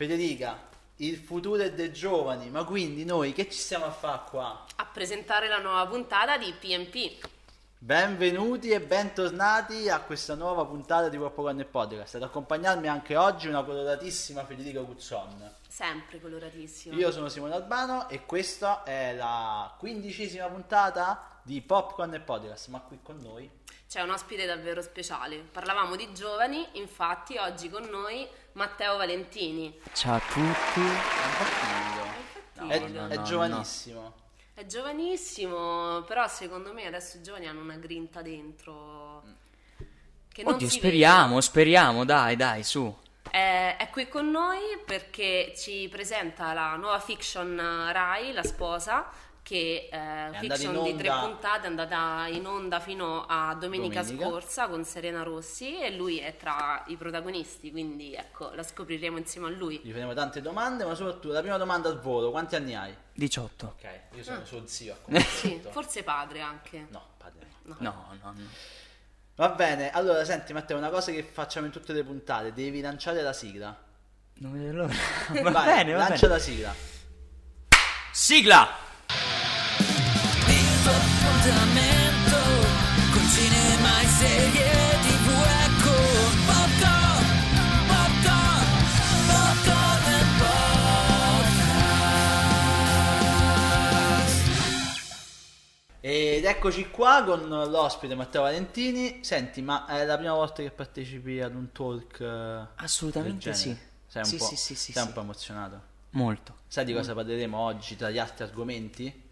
Federica, il futuro è dei giovani, ma quindi noi che ci stiamo a fare qua? a presentare la nuova puntata di PMP. Benvenuti e bentornati a questa nuova puntata di Popcorn e Podcast. Ad accompagnarmi anche oggi una coloratissima Federica Cuzzon. Sempre coloratissimo. Io sono Simone Albano e questa è la quindicesima puntata di Popcorn e Podcast, ma qui con noi C'è un ospite davvero speciale. Parlavamo di giovani, infatti oggi con noi Matteo Valentini. Ciao a tutti. è un po' timido. È È, timido. è no, giovanissimo. È giovanissimo, però secondo me adesso i giovani hanno una grinta dentro. Che non Oddio, si speriamo, speriamo, dai, dai, su. vede. È, è qui con noi perché ci presenta la nuova fiction Rai, La sposa, che è andata fiction di tre puntate, è andata in onda fino a domenica, Domenica. scorsa con Serena Rossi e lui è tra i protagonisti, quindi ecco, la scopriremo insieme a lui. Gli faremo tante domande, ma soprattutto la prima domanda al volo, quanti anni hai? 18. Ok, io sono suo zio. a Ah. Sì, forse padre anche. No, padre. No, no, no. Va bene, allora senti Matteo, una cosa che facciamo in tutte le puntate, devi lanciare la sigla. Non vedo l'ora. Va Vai, bene, va lancia bene. la sigla. Sigla! Appuntamento con cinema e serie tv ecco popcorn popcorn popcorn e podcast Ed eccoci qua con l'ospite Matteo Valentini. Senti, ma è la prima volta che partecipi ad un talk? eh, Assolutamente sì. Sei un Sì, po', sì, sì, sì, sei un po' emozionato. Molto. Sai di cosa parleremo oggi tra gli altri argomenti?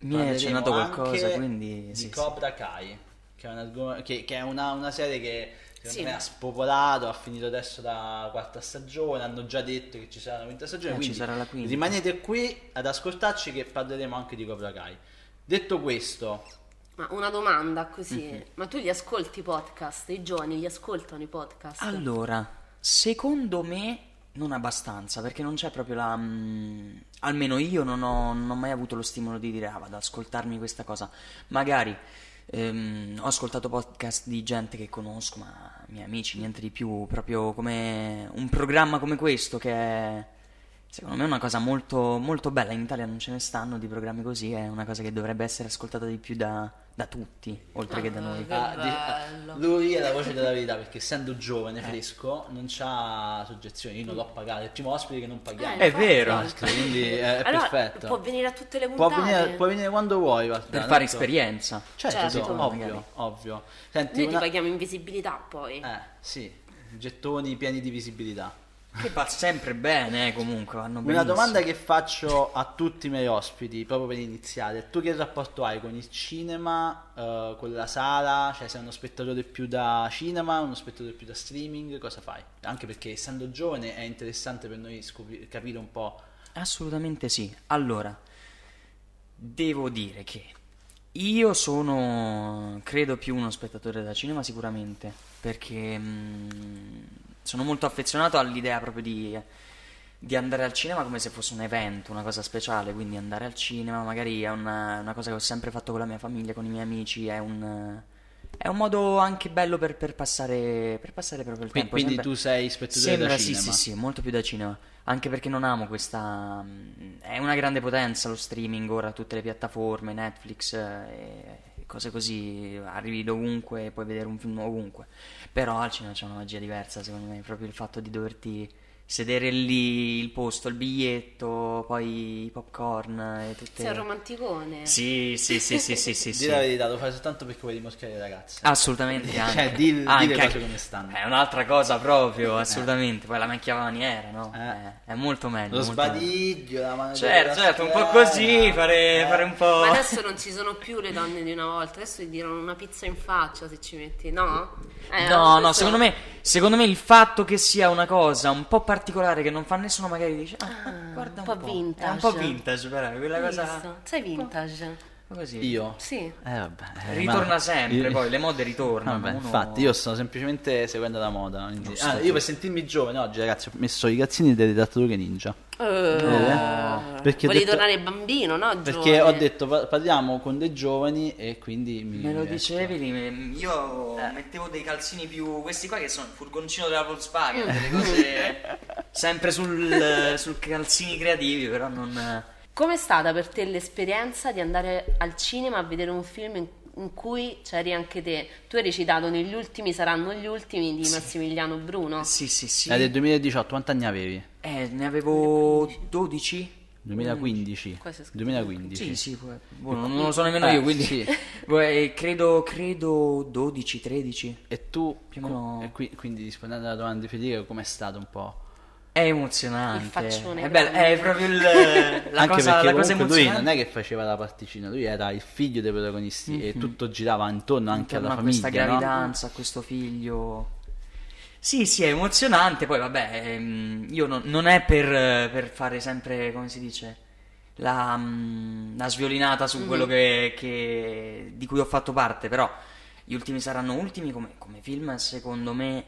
Mi hai Parleremo accennato qualcosa, quindi Di sì, sì. Cobra Kai, che è, un che- che è una, una serie che secondo Sì. me ha spopolato, ha finito adesso la quarta stagione, hanno già detto che ci sarà una quinta stagione, Eh, ci quindi sarà la quinta. rimanete qui ad ascoltarci che parleremo anche di Cobra Kai. Detto questo, Ma una domanda così, Mhm. ma tu li ascolti i podcast? I giovani li ascoltano i podcast? Allora, secondo me non abbastanza, perché non c'è proprio la... mm, almeno io non ho, non ho mai avuto lo stimolo di dire, ah, vado ad ascoltarmi questa cosa. Magari ehm, ho ascoltato podcast di gente che conosco, ma miei amici, niente di più, proprio come un programma come questo che è... Secondo me è una cosa molto, molto bella, in Italia non ce ne stanno di programmi così, è una cosa che dovrebbe essere ascoltata di più da, da tutti, oltre che da noi. Che ah, di- bello. lui è la voce della verità perché essendo giovane, fresco, non c'ha soggezioni. Io non l'ho pagato, è il primo ospite che non paghiamo. Eh, È vero. Quindi è, è Allora, perfetto. può venire a tutte le Può puntate. venire, può venire quando vuoi, guarda, Per tanto- fare esperienza. Certo, Certo. ovvio, Magari. ovvio. Senti, Noi ti una... paghiamo in visibilità poi. Eh, sì, gettoni pieni di visibilità. Che va sempre bene, eh, comunque, vanno Una domanda che faccio a tutti i miei ospiti, proprio per iniziare. Tu che rapporto hai con il cinema, eh, con la sala? Cioè sei uno spettatore più da cinema, uno spettatore più da streaming? Cosa fai? Anche perché essendo giovane è interessante per noi scopri- capire un po'. Assolutamente sì. Allora, devo dire che io sono, credo, più uno spettatore da cinema sicuramente, perché mm, sono molto affezionato all'idea proprio di, di andare al cinema come se fosse un evento, una cosa speciale, quindi andare al cinema magari è una, una cosa che ho sempre fatto con la mia famiglia, con i miei amici, è un... È un modo anche bello per, per passare, per passare proprio il Qui- tempo. quindi Sembra- tu sei spettatore Sembra da sì, cinema. sì, sì, molto più da cinema. Anche perché non amo questa. È una grande potenza lo streaming ora, tutte le piattaforme, Netflix eh, cose così. Arrivi dovunque, puoi vedere un film ovunque. Però al cinema c'è una magia diversa, secondo me. Proprio il fatto di doverti sedere lì, il posto, il biglietto, poi i popcorn e tutte. Sei un romanticone. Sì, sì, sì, sì, sì, sì. Dì sì. la verità, lo fai soltanto perché vuoi dimostrare ai ragazzi. Assolutamente anche. Cioè, di- di le Anche- cose come stanno. È un'altra cosa proprio, assolutamente. Poi la macchia maniera, no? Eh. È, è molto meglio. Lo molto meglio. sbadiglio, la mano Certo, certo, un po' così, fare, eh. fare un po'. Ma adesso non ci sono più le donne di una volta, adesso ti dirono una pizza in faccia se ci metti, no? Eh, No, no, secondo me, secondo me il fatto che sia una cosa un po' particolare che non fa nessuno magari dice ah, Ah, guarda un un, po' po', vintage. È un po' vintage, però, quella Hai cosa visto? Sei vintage. Così. Io? Sì. Eh, vabbè, eh, Ritorna ma- sempre, io- poi le mode ritornano. Vabbè, uno- infatti, io sto semplicemente seguendo la moda. quindi- Ah, io per sentirmi giovane oggi, ragazzi, ho messo i cazzini delle tartarughe ninja. Eh, Perché Volevi detto- tornare bambino, no? Perché giovane? ho detto pa- parliamo con dei giovani e quindi mi Me lo dicevi, io mettevo dei calzini più questi qua che sono il furgoncino della Volkswagen, delle cose sempre sul, sul calzini creativi, però non... Com'è stata per te l'esperienza di andare al cinema a vedere un film in, in cui c'eri anche te? Tu hai recitato negli ultimi saranno gli ultimi di Massimiliano Bruno. Sì, sì, sì. È del 2018, quanti anni avevi? Eh, ne avevo 12. 2015. Qua c'è scritto 2015. Sì, sì, boh, non non lo so nemmeno Eh, io, quindi sì. Eh, credo, credo 12, 13. E tu, Più o meno- e qui- quindi rispondendo alla domanda di Federico, com'è stato un po'? È emozionante. Il faccione È bello, è proprio il, la Anche cosa, perché la cosa lui emozionante. non è che faceva la particina, lui era il figlio dei protagonisti e tutto girava intorno anche Intorno alla a famiglia, questa no? gravidanza, a questo figlio. Sì, sì, è emozionante. Poi, vabbè, ehm, io non, non è per, per fare sempre, come si dice, la, mm, la sviolinata su quello che, che- di cui ho fatto parte. Però, gli ultimi saranno ultimi come, come film, secondo me,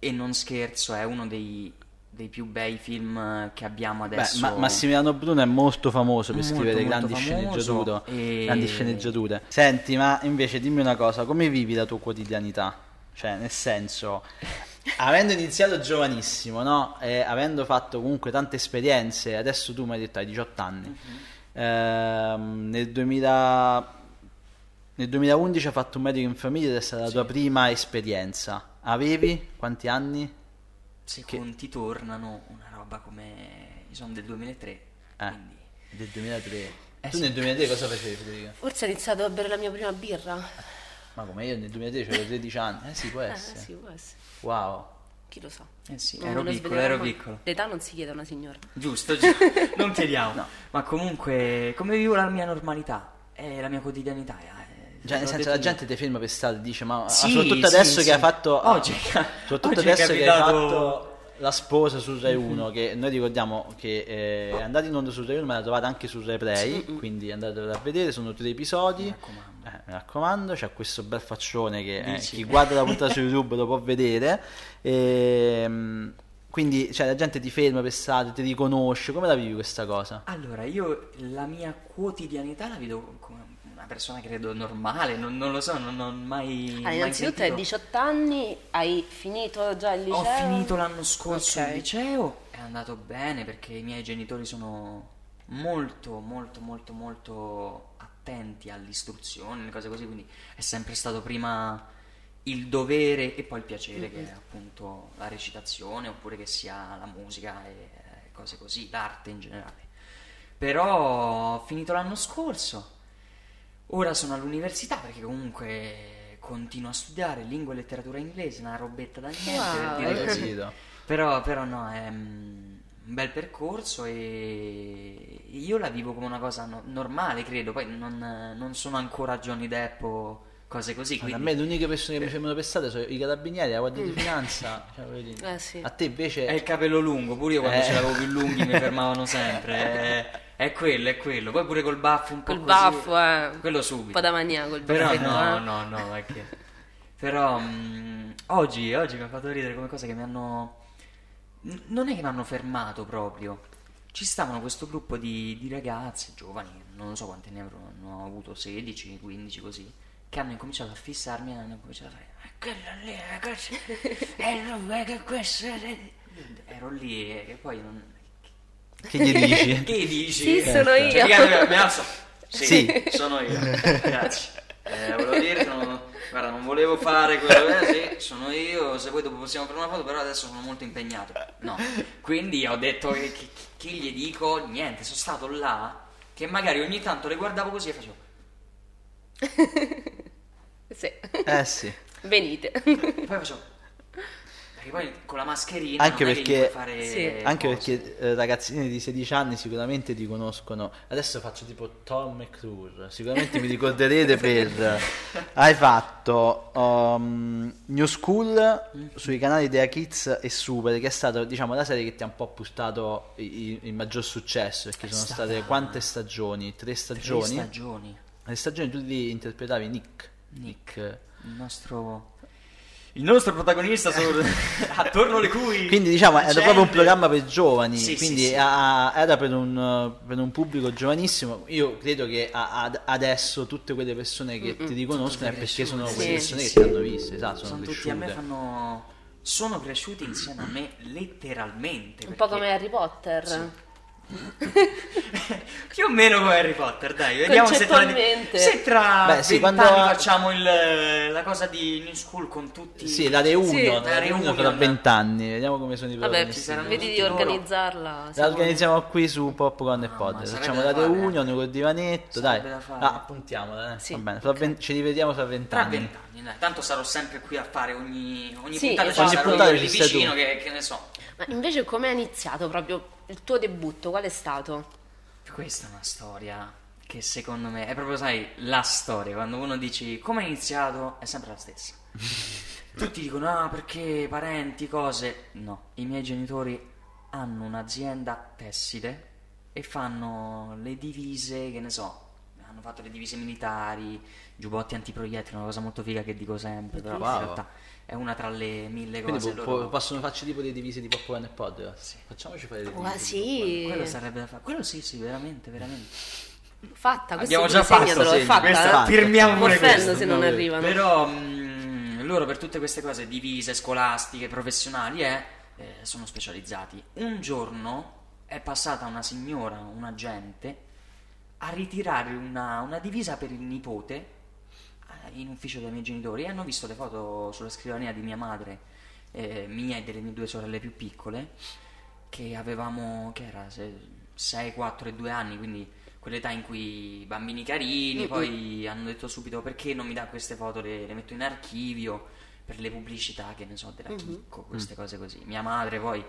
e non scherzo, è uno dei, dei più bei film che abbiamo Beh, adesso. ma- Massimiliano Bruno è molto famoso per Molto, scrivere grandi famoso sceneggiature, e- grandi sceneggiature. Senti, ma invece dimmi una cosa, come vivi la tua quotidianità? Cioè, nel senso, avendo iniziato giovanissimo, no? E avendo fatto comunque tante esperienze, adesso tu mi hai detto hai 18 anni. Mhm. Ehm, nel 2000 nel 2011 hai fatto un medico in famiglia ed è stata la tua prima esperienza. Avevi quanti anni? Se che- conti tornano, una roba come... Io sono del 2003, Eh, quindi... del 2003. Eh tu sì. nel 2003 cosa facevi, Federica? Forse ho iniziato a bere la mia prima birra. Ma come io nel 2003 avevo 13 anni? Eh sì, può Eh, essere. sì, può essere. Wow. Chi lo sa. Eh sì, Non ero piccolo, ero piccolo. L'età non si chiede a una signora. Giusto, giusto. non chiediamo. Ma comunque, come vivo la mia normalità? È la mia quotidianità. eh, Cioè, nel senso, la gente ti ferma per strada e dice, ma Sì, soprattutto sì, adesso sì. che hai fatto... Oggi- soprattutto oggi adesso che hai Mm-hmm. fatto la sposa su Rai 1, che noi ricordiamo che eh, è andata in onda su Rai 1, ma l'ha trovata anche su Rai Play, quindi andatelo a vedere, sono tre episodi. Mi raccomando. Eh, mi raccomando, c'è questo bel faccione che eh, chi guarda la puntata su YouTube lo può vedere. Ehm, quindi cioè, la gente ti ferma per strada, ti riconosce, come la vivi questa cosa? Allora, io la mia quotidianità la vedo come persona credo normale, non, non lo so, non ho mai... Allora, mai innanzitutto hai sentito- 18 anni, hai finito già il liceo? Ho finito l'anno scorso Ok. il liceo, è andato bene perché i miei genitori sono molto, molto, molto, molto attenti all'istruzione, le cose così, quindi è sempre stato prima il dovere e poi il piacere che è appunto la recitazione oppure che sia la musica e cose così, l'arte in generale. Però ho finito l'anno scorso, ora sono all'università perché comunque continuo a studiare lingua e letteratura inglese, una robetta da niente per Wow. capito? Però, però no, è mm, un bel percorso e io la vivo come una cosa no- normale, credo. Poi non, non sono ancora Johnny Depp o cose così. Quindi a me le uniche persone che mi fermano per strada sono i carabinieri, la guardia di finanza. cioè. Eh, sì. A te invece è il capello lungo, pure io quando Eh. ce l'avevo più lunghi mi fermavano sempre. È, è quello, è quello. Poi pure col baffo un po' Col così. baffo, eh. Quello Un subito. po' da maniaco il Però baffetto, no, eh. no, no, è che... Però mm, oggi, oggi mi ha fatto ridere come cose che mi hanno... Non è che mi hanno fermato proprio. Ci stavano questo gruppo di, di ragazze giovani, non so quanti ne avrò, ho avuto 16, 15 così, che hanno incominciato a fissarmi e hanno cominciato a fare... "Eh, quello lì, eh, questo... eh, no, eh, che questo... è-" Ero lì e, e poi non... che gli dici? Che dici? Sì, sono io. Praticamente mi alzo. Sì, Sì. sono io. Grazie. Eh, volevo dire, non, guarda, non volevo fare quello che sì, sono io. Se vuoi dopo possiamo fare una foto, però adesso sono molto impegnato. No. Quindi ho detto che, che, che gli dico niente, sono stato là che magari ogni tanto le guardavo così e facevo Sì. Eh sì. Venite. e poi facevo perché poi con la mascherina Anche perché- fare Sì. Anche perché eh, ragazzini di 16 anni sicuramente ti conoscono. Adesso faccio tipo Tom McClure. Sicuramente mi ricorderete per. Hai fatto um, New School sui canali Dea Kids e Super, che è stata diciamo la serie che ti ha un po' portato i- i- il maggior successo. Perché È sono stata- state quante stagioni? Tre Tre stagioni. stagioni Le stagioni tu li interpretavi Nick. Nick. il nostro il nostro protagonista su- attorno alle cui Quindi diciamo era gente- proprio un programma per giovani, Sì, quindi sì, sì. a- era per un, per un pubblico giovanissimo. Io credo che a- ad- adesso tutte quelle persone che ti riconoscono è perché sono quelle Sì, persone sì, che sì. ti hanno viste, sa, sono, sono tutti cresciute. a me fanno sono cresciuti insieme a me letteralmente. Un po' perché- come Harry Potter. Più o meno come Harry Potter, dai, vediamo se tra, se tra Beh, sì, 20 quando- anni facciamo il- la cosa di New School con tutti. Sì, la reunion, Sì. la La reunion fra vent'anni, vediamo come sono i Vabbè, protagonisti. saranno vedi di organizzarla. La organizziamo qui su Popcorn e Pod. Facciamo la reunion col divanetto, dai. Sarebbe. Ah, appuntiamola, eh. Sì, Va bene. Fra ok. ven- ci rivediamo fra Tra vent'anni. vent'anni, dai. Tanto sarò sempre qui a fare ogni, ogni Sì, puntata. esatto. Ogni puntata vicino che, che ne so. Ma invece come è iniziato proprio il tuo debutto? Qual è stato? Questa è una storia che secondo me è proprio, sai, la storia. Quando uno dici come è iniziato, è sempre la stessa. Tutti dicono, ah, perché parenti, cose. No, i miei genitori hanno un'azienda tessile e fanno le divise, che ne so, hanno fatto le divise militari, giubbotti antiproiettili, una cosa molto figa che dico sempre, però Wow. in realtà è una tra le mille Quindi cose. po- loro- po- possono farci tipo dei divisi di Popcorn e Pod? Sì. Facciamoci fare dei divisi. Di sì. Quello sarebbe da fare. Quello sì, sì, veramente, veramente. Fatta, questo Abbiamo già fatto, sì, fatta. Firmiamo pure Offendo questo. se non no, arrivano. Però mh, loro per tutte queste cose, divise, scolastiche, professionali, eh, eh, sono specializzati. Un giorno è passata una signora, un agente, a ritirare una, una divisa per il nipote in ufficio dai miei genitori e hanno visto le foto sulla scrivania di mia madre, eh, mia e delle mie due sorelle più piccole, che avevamo, che era, 6, 4 e 2 anni, quindi quell'età in cui i bambini carini, Mm-mm. poi hanno detto subito perché non mi dà queste foto, le, le metto in archivio per le pubblicità, che ne so, della Mhm. Chicco, queste cose così. Mia madre poi,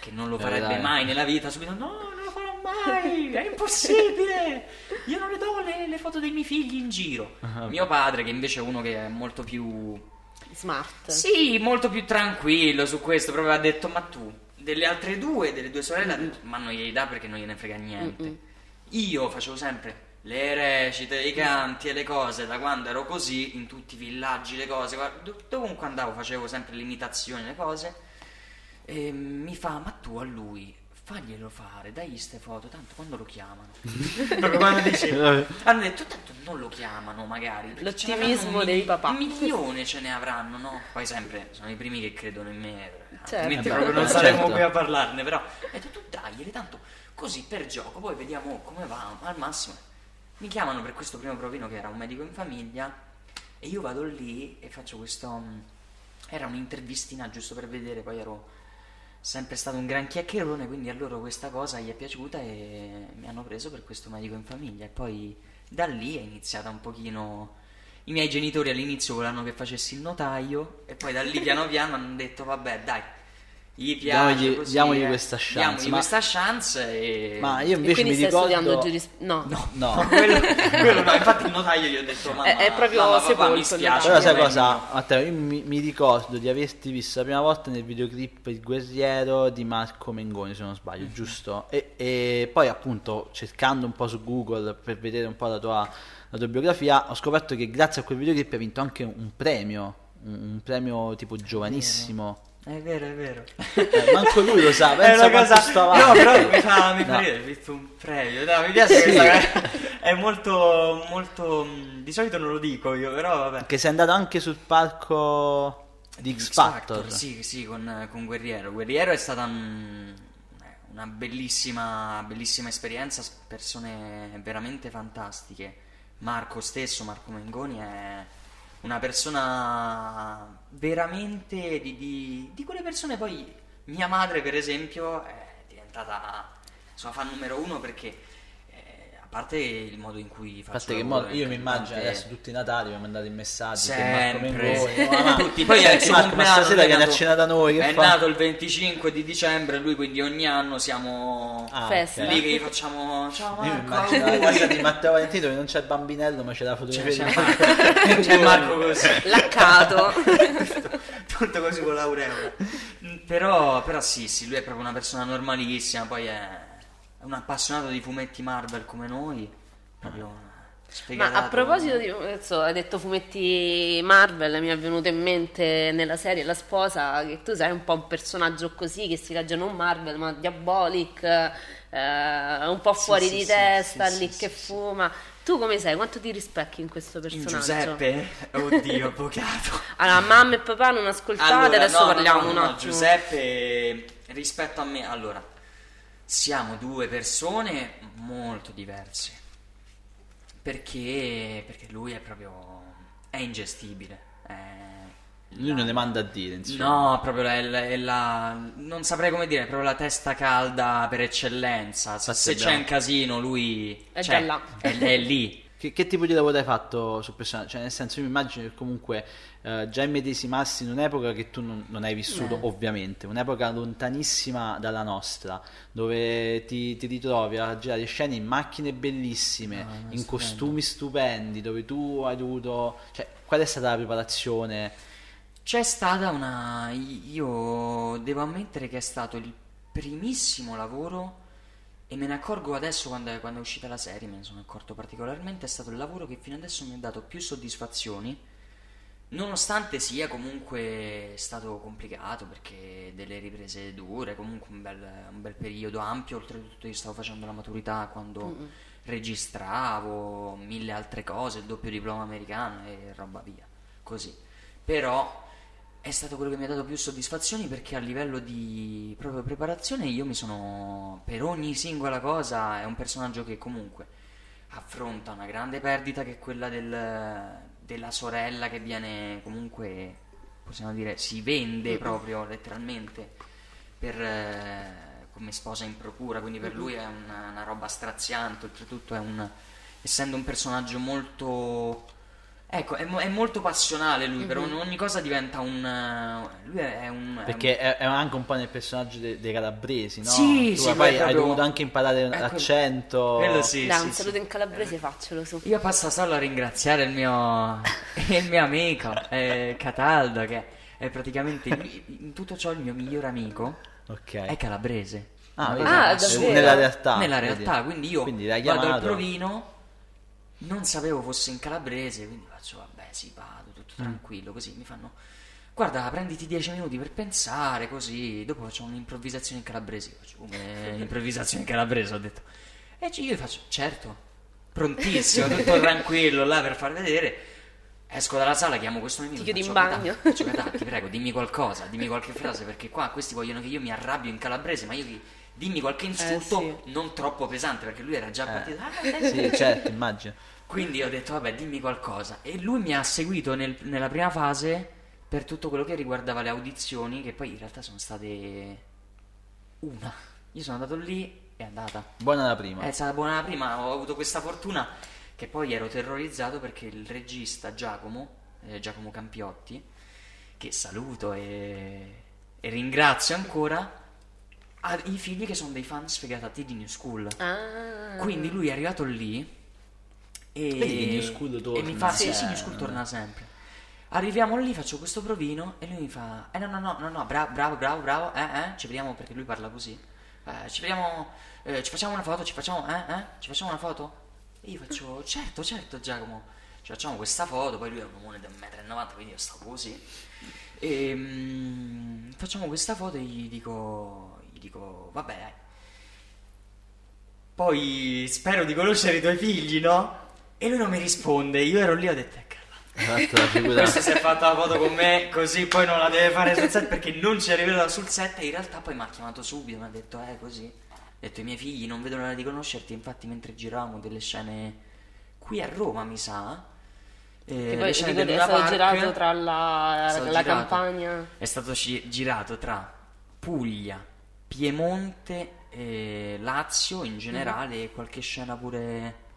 che non lo Eh, farebbe dai. mai nella vita, subito no, non lo farò mai, è impossibile, io non le do le, le foto dei miei figli in giro. Ah, Mio padre, che invece è uno che è molto più... Smart. Sì, molto più tranquillo su questo, proprio ha detto ma tu, delle altre due, delle due sorelle, ha detto, ma non glieli dà perché non gliene frega niente. Mm-mm. Io facevo sempre le recite, i canti e le cose da quando ero così, in tutti i villaggi, le cose, guarda, dov- dovunque andavo facevo sempre le imitazioni, le cose. E mi fa, ma tu a lui faglielo fare, dagli ste foto, tanto quando lo chiamano. Proprio quando dici, hanno detto, tanto non lo chiamano magari. L'ottimismo dei papà. Un milione ce ne avranno, no? Poi sempre sono i primi che credono in me, Certo. altrimenti Eh beh, proprio non saremmo certo. qui a parlarne, però ho detto tu daglieli tanto così per gioco, poi vediamo come va, al massimo. Mi chiamano per questo primo provino che era un medico in famiglia e io vado lì e faccio questo... mm, Era un'intervistina giusto per vedere, poi ero sempre stato un gran chiacchierone, quindi a loro questa cosa gli è piaciuta e mi hanno preso per questo medico in famiglia. E poi da lì è iniziata un pochino... I miei genitori all'inizio volevano che facessi il notaio e poi da lì piano piano hanno detto vabbè dai, gli piace Diamogli- così, diamogli eh, questa chance, diamogli ma- questa chance e... Ma io invece mi stai ricordo... studiando giurisprudenza? No. No. No, quello, quello no, infatti il notaio gli ho detto mamma, È- è proprio mamma, papà, sepolto mi spiace. Però sai cosa. Matteo, io mi, mi ricordo di averti visto la prima volta nel videoclip Il guerriero di Marco Mengoni, se non sbaglio, Mhm. giusto? E, e poi appunto cercando un po' su Google per vedere un po' la tua, la tua biografia, ho scoperto che grazie a quel videoclip hai vinto anche un premio, un, un premio tipo giovanissimo. È vero, è vero. Eh, manco lui lo sa, È pensa una quanto cosa... sto No, però mi fa, mi fa No. ridere, visto un premio. No, mi piace Sì. questa cosa. È molto, molto... mh, Di solito non lo dico io, però vabbè. Che sei andato anche sul palco di X Factor. Sì, sì, con, con Guerriero. Guerriero è stata un- una bellissima, bellissima esperienza, persone veramente fantastiche. Marco stesso, Marco Mengoni, è una persona veramente di, di- di quelle persone. Poi mia madre, per esempio, è diventata sua fan numero uno perché, parte il modo in cui fa A il parte suo che lavoro, mo- io mi è immagino incantante. adesso tutti i Natali mi mandate i messaggi che Sempre, Marco Mengoni, sì. ma- Tutti. Poi Marco, ma stasera viene a nato- cena da noi che è fa? nato il 25 di dicembre, lui quindi ogni anno siamo Ah, Festa. lì che gli facciamo ciao Io mi Marco, immagino la auguri." cosa di Matteo Valentino che non c'è il bambinello ma c'è la C'è, fotografia c'è di Marco, c'è Marco così, Laccato. tutto così con l'aureola. Mm, Però, però sì, sì, lui è proprio una persona normalissima, poi è un appassionato di fumetti Marvel come noi, proprio Ma sfegatato. a proposito di, adesso hai detto fumetti Marvel, mi è venuto in mente nella serie La sposa che tu sei un po' un personaggio così che si legge non Marvel ma Diabolic, eh, un po' fuori sì, di sì, testa, sì, lì sì, che sì, fuma. Tu come sei? Quanto ti rispecchi in questo In personaggio? Giuseppe? Oddio, avvocato. Allora, mamma e papà non ascoltate, Allora, adesso no, parliamo no, un no, attimo. Giuseppe, rispetto a me, allora, siamo due persone molto diverse. Perché, perché lui è proprio, è ingestibile. È Lui non ne manda a dire, insomma. No, proprio è, la- è la. Non saprei come dire, è proprio la testa calda per eccellenza. Se, se c'è un casino, lui. È là. È, è lì. Che, che tipo di lavoro hai fatto sul personaggio? Cioè, nel senso, io mi immagino che comunque eh, già immedesimassi in un'epoca che tu non, non hai vissuto, Eh. ovviamente, un'epoca lontanissima dalla nostra, dove ti, ti ritrovi a girare scene in macchine bellissime, ma in costumi stupendi, dove tu hai dovuto... Cioè, qual è stata la preparazione? C'è stata una. Io devo ammettere che è stato il primissimo lavoro. E me ne accorgo adesso quando è, quando è uscita la serie, me ne sono accorto particolarmente. È stato il lavoro che fino adesso mi ha dato più soddisfazioni. Nonostante sia comunque stato complicato perché delle riprese dure, comunque un bel, un bel periodo ampio, oltretutto io stavo facendo la maturità quando registravo mille altre cose, il doppio diploma americano e roba via, così. Però è stato quello che mi ha dato più soddisfazioni perché a livello di proprio preparazione io mi sono per ogni singola cosa è un personaggio che comunque affronta una grande perdita che è quella del- della sorella che viene comunque possiamo dire si vende proprio letteralmente per, eh, come sposa in procura quindi per lui è una, una roba straziante oltretutto è un essendo un personaggio molto ecco è, mo- è molto passionale lui per ogni, ogni cosa diventa un eh, lui è un è un- Perché è, è anche un po' nel personaggio de- dei calabresi, no? Sì, tu sì, poi è hai proprio- dovuto anche imparare Ecco, l'accento. quello sì, Dai, sì, un sì. saluto in calabrese faccelo su. Io passo solo a ringraziare il mio, il mio amico eh, Cataldo, che è praticamente in tutto ciò il mio migliore amico. Ok. È calabrese. Ah, vedi? Ah, davvero? Nella realtà. Nella vedi? realtà, quindi io Quindi vado al provino, non sapevo fosse in calabrese, quindi faccio vabbè, sì, vado, tutto tranquillo, così mi fanno Guarda, prenditi 10 minuti per pensare, così. Dopo faccio un'improvvisazione in calabrese. Io Faccio come improvvisazione in calabrese, ho detto. E io gli faccio, certo, prontissimo, tutto tranquillo là per far vedere. Esco dalla sala, chiamo questo mio amico. Ti chiudi faccio, in "Catà, bagno." Faccio, "Catà, ti prego, dimmi qualcosa, dimmi qualche frase, perché qua questi vogliono che io mi arrabbio in calabrese, ma io vi- dimmi qualche insulto Eh, sì. non troppo pesante, perché lui era già partito. "Ah, Sì, certo, immagino. Quindi ho detto, vabbè, dimmi qualcosa. E lui mi ha seguito nel- nella prima fase per tutto quello che riguardava le audizioni, che poi in realtà sono state una. Io sono andato lì e è andata. Buona la prima. È stata buona la prima, ho avuto questa fortuna che poi ero terrorizzato perché il regista Giacomo, eh, Giacomo Campiotti, che saluto e, e ringrazio ancora, ha i figli che sono dei fan sfegatati di New School. Ah. Quindi lui è arrivato lì e, Vedi che New School e torna mi fa sì, sì. New School torna sempre. Arriviamo lì, faccio questo provino e lui mi fa eh no no no no no bravo bravo bravo bravo eh eh ci vediamo perché lui parla così. Eh, ci vediamo eh, ci facciamo una foto, ci facciamo eh eh ci facciamo una foto? E io faccio certo certo Giacomo. Ci facciamo questa foto, poi lui è un uomo di 1,90 m, quindi io stavo così. E mm, facciamo questa foto e gli dico gli dico vabbè dai. Poi spero di conoscere i tuoi figli, no? E lui non mi risponde. Io ero lì e ho detto, ecco. Esatto. Questa si è fatta la foto con me, così poi non la deve fare sul set perché non ci è sul set. E in realtà poi mi ha chiamato subito, mi ha detto, eh, così. Ha detto, i miei figli non vedono l'ora di conoscerti. Infatti, mentre giravamo delle scene qui a Roma, mi sa. eh, Che poi dico, è stato Park, girato tra la, la girato. campagna. È stato girato tra Puglia, Piemonte, e Lazio in generale e qualche scena pure.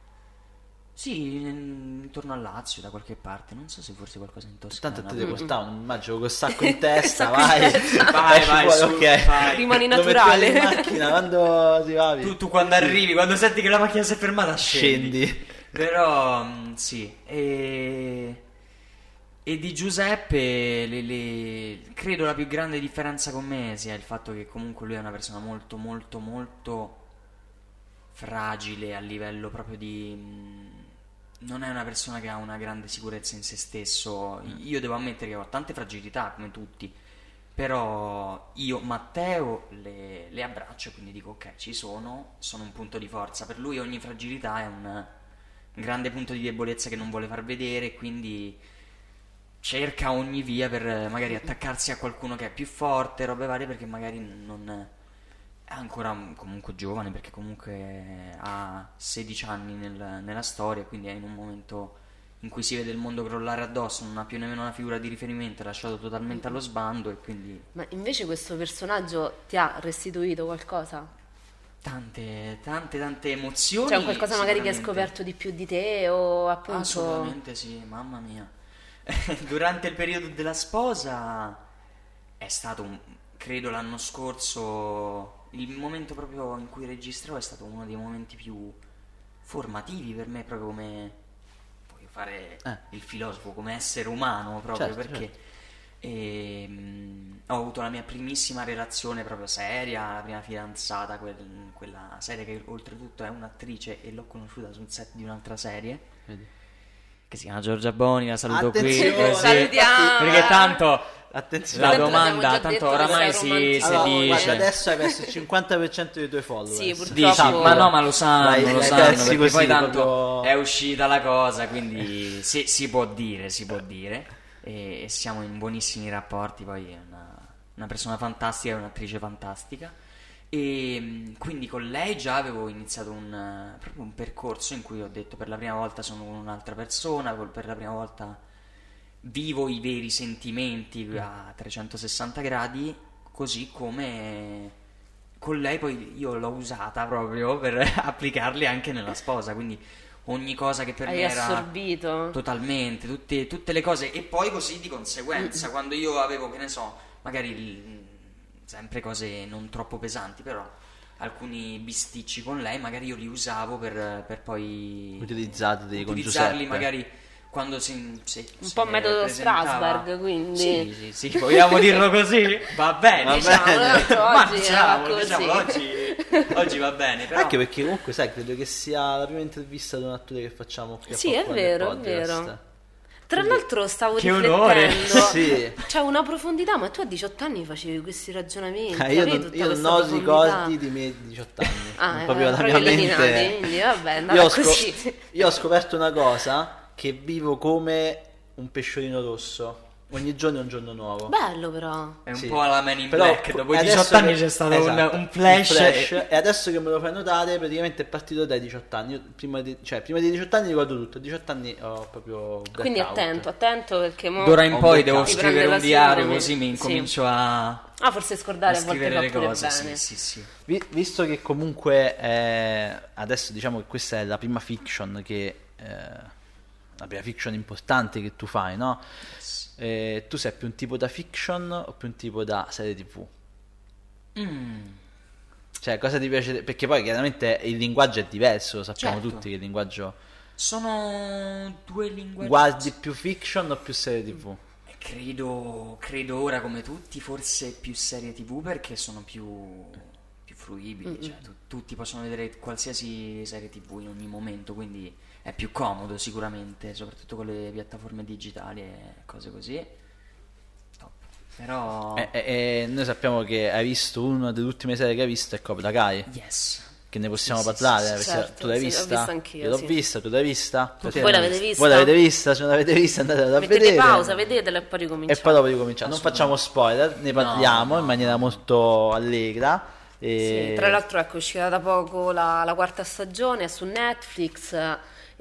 Sì, in- intorno a Lazio da qualche parte. Non so se forse qualcosa in Toscana. Tanto a te ti portavo, immagino col sacco in testa, Sacco in vai. testa. Vai, vai, fuori, su, ok. vai. Rimani naturale. in macchina quando arrivavi. Tu, tu quando arrivi, quando senti che la macchina si è fermata, scendi. Scendi. Però mm, sì, e, e di Giuseppe le- le- credo la più grande differenza con me sia il fatto che comunque lui è una persona molto molto molto fragile a livello proprio di, mm, non è una persona che ha una grande sicurezza in se stesso. Io devo ammettere che ho tante fragilità come tutti, però io Matteo le, le abbraccio e quindi dico ok, ci sono, sono un punto di forza. Per lui ogni fragilità è un, grande punto di debolezza che non vuole far vedere, quindi cerca ogni via per magari attaccarsi a qualcuno che è più forte, robe varie, perché magari non è ancora comunque giovane, perché comunque ha 16 anni nel- nella storia, quindi è in un momento in cui si vede il mondo crollare addosso, non ha più nemmeno una figura di riferimento, è lasciato totalmente allo sbando e quindi Ma invece questo personaggio ti ha restituito qualcosa? tante, tante, tante emozioni. Cioè qualcosa magari che hai scoperto di più di te o appunto... Assolutamente sì, mamma mia. Durante il periodo della sposa è stato, credo l'anno scorso, il momento proprio in cui registravo è stato uno dei momenti più formativi per me, proprio come voglio fare Eh. il filosofo, come essere umano, proprio Certo, perché ehm, ho avuto la mia primissima relazione proprio seria, la prima fidanzata, quel- quella serie che oltretutto è un'attrice e l'ho conosciuta sul set di un'altra serie Vedi? Che si chiama Giorgia Boni, la saluto Attenzione, qui così, salutiamo. perché tanto Attenzione. la domanda, tanto oramai si, si Allora, dice, guarda, adesso hai perso il 50% dei tuoi follower. Sì, purtroppo. dici, ma no, ma lo sanno, L'hai- lo sanno, perché così, poi tanto proprio- è uscita la cosa, quindi si, si può dire, si può dire, e, e siamo in buonissimi rapporti, poi è una, una persona fantastica, è un'attrice fantastica, e mh, quindi con lei già avevo iniziato un, eh, proprio un percorso in cui ho detto per la prima volta sono con un'altra persona, per la prima volta vivo i veri sentimenti a 360 gradi, così come con lei poi io l'ho usata proprio per applicarli anche nella sposa, quindi ogni cosa che per Hai me era assorbito? totalmente, tutte, tutte le cose. E poi così di conseguenza, quando io avevo, che ne so, magari il- sempre cose non troppo pesanti, però alcuni bisticci con lei, magari io li usavo per, per poi con utilizzarli Giuseppe. magari quando si, si- Un si po' metodo Strasberg, quindi. Sì, sì, sì, vogliamo dirlo così? Va bene, Va Diciamo, bene. tanto Ma oggi diciamo, diciamo, oggi, oggi va bene, però Anche perché comunque sai, credo che sia la prima intervista ad un attore che facciamo qui a Sì, è vero, è vero. Tra l'altro stavo Che onore! riflettendo, Sì. c'è una profondità, ma tu a 18 anni facevi questi ragionamenti, Eh, io non, io non ho ricordi di miei 18 anni. Ah, eh, proprio la proprio mia eliminati, mente. quindi vabbè, Io ho, scop- io ho scoperto una cosa che vivo come un pesciolino rosso. Ogni giorno è un giorno nuovo. Bello però. è un Sì. po' alla Man in Però Black, dopo i adesso 18 anni che- c'è stato esatto, un, un flash, e- e adesso che me lo fai notare praticamente è partito dai 18 anni Io prima di, cioè, prima dei 18 anni ricordo tutto a 18 anni ho proprio Quindi attento, attento perché mo... d'ora in poi devo scrivere un la diario così mi Sì. incomincio a, Ah, forse a scordare a volte scrivere fa le cose, bene. sì, sì, sì. Vi- visto che comunque eh, adesso diciamo che questa è la prima fiction che eh, la prima fiction importante che tu fai, no? Eh, tu sei più un tipo da fiction o più un tipo da serie TV? Mm. Cioè, cosa ti piace? Perché poi chiaramente il linguaggio è diverso, lo sappiamo Certo. tutti che il linguaggio Sono due linguaggi guardi più fiction o più serie TV? Credo, credo ora come tutti, forse più serie tv perché sono più, più fruibili, cioè tu- tutti possono vedere qualsiasi serie tv in ogni momento, quindi è più comodo sicuramente, soprattutto con le piattaforme digitali e cose così. Top. Però... E, e- e noi sappiamo che hai visto una delle ultime serie che hai visto è Cobra Kai, Yes. che ne possiamo Sì, parlare, sì, certo, tu l'hai vista? Io l'ho vista, tu l'hai vista? Voi Sì, l'avete Voi vista? l'avete vista? Se non l'avete vista andate a Mettete vedere. pausa, vedetela e poi E ricominciate. poi dopo ricominciamo. Non facciamo spoiler, ne parliamo no, in maniera molto allegra. E... Sì, tra l'altro ecco, è uscita da poco la, la quarta stagione, è su Netflix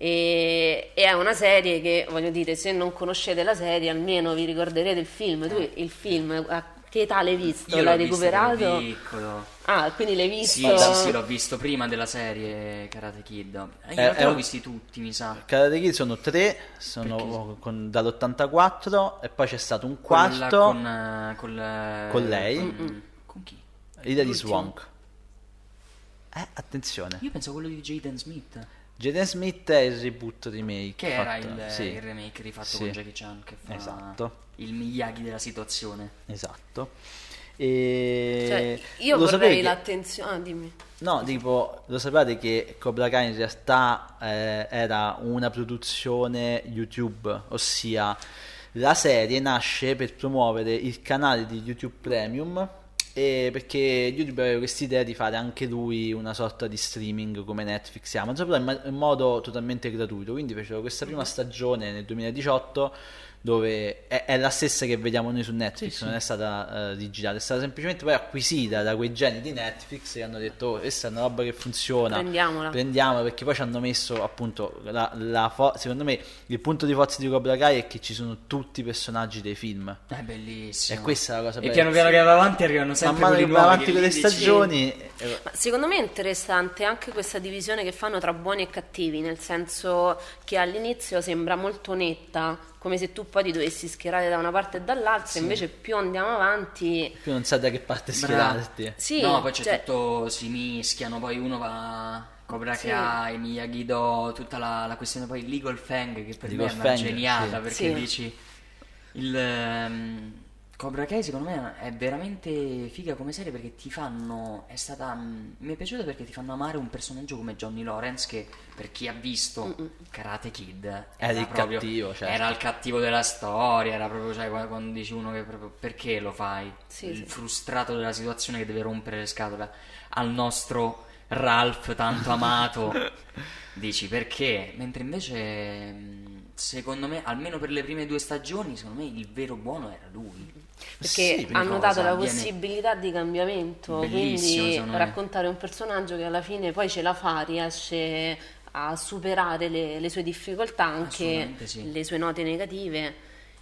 e, e è una serie che, voglio dire, se non conoscete la serie almeno vi ricorderete il film. Tu il film a che età l'hai visto? Io l'hai l'ho visto recuperato? piccolo. Ah, quindi l'hai Sì, visto? sì, sì, l'ho visto prima della serie Karate Kid. Eh, In realtà è l'ho un- visti tutti, mi sa. Karate Kid sono tre, sono con- dall'84 e poi c'è stato un quarto, con, eh, col, eh, Con lei? Con, con chi? Hilary l'ultimo. Swank. Eh, attenzione. Io penso quello di Jaden Smith, Jaden Smith è il reboot remake. che era fatto- il, sì, il remake rifatto Sì. con Jackie Chan, che fa Esatto. il Miyagi della situazione. Esatto. E Cioè, io lo vorrei che- l'attenzione. Ah, dimmi. No, tipo, lo sapete che Cobra Kai in realtà eh, era una produzione YouTube, ossia la serie nasce per promuovere il canale di YouTube Premium e perché YouTube aveva questa idea di fare anche lui una sorta di streaming come Netflix e Amazon, però in, ma- in modo totalmente gratuito. Quindi fecero questa prima stagione nel 2018 dove è, è la stessa che vediamo noi su Netflix, non è stata eh, digitale, è stata semplicemente poi acquisita da quei geni di Netflix e hanno detto oh, questa è una roba che funziona, Prendiamola. prendiamola perché poi ci hanno messo appunto la, la fo- secondo me il punto di forza di Cobra Kai è che ci sono tutti i personaggi dei film È bellissimo. e questa è la cosa E bella. piano piano che va avanti arrivano man sempre mano che nuovi avanti che con le stagioni eh, Ma secondo me è interessante anche questa divisione che fanno tra buoni e cattivi, nel senso che all'inizio sembra molto netta, come se tu poi ti dovessi schierare da una parte e dall'altra, invece più andiamo avanti... più non sai da che parte schierarti Sì, no, poi c'è cioè, tutto, si mischiano, poi uno va Cobra Sì. Kai, Miyagi-Do, tutta la, la questione poi Legal Fang che per Legal me è una Fang, geniata sì. perché Sì. dici il ehm, Cobra Kai secondo me è veramente figa come serie perché ti fanno è stata mm, mi è piaciuta perché ti fanno amare un personaggio come Johnny Lawrence che per chi ha visto Karate Kid era, il proprio- cattivo, certo. era il cattivo della storia era proprio cioè, quando quando dici uno che proprio perché lo fai? Sì, il sì. frustrato della situazione che deve rompere le scatole. Al nostro Ralph tanto amato dici perché? Mentre invece mh, secondo me almeno per le prime due stagioni secondo me il vero buono era lui perché Sì, hanno cosa dato la viene- possibilità di cambiamento, Bellissimo, quindi raccontare un personaggio che alla fine poi ce la fa, riesce a superare le, le sue difficoltà, anche sì. le sue note negative.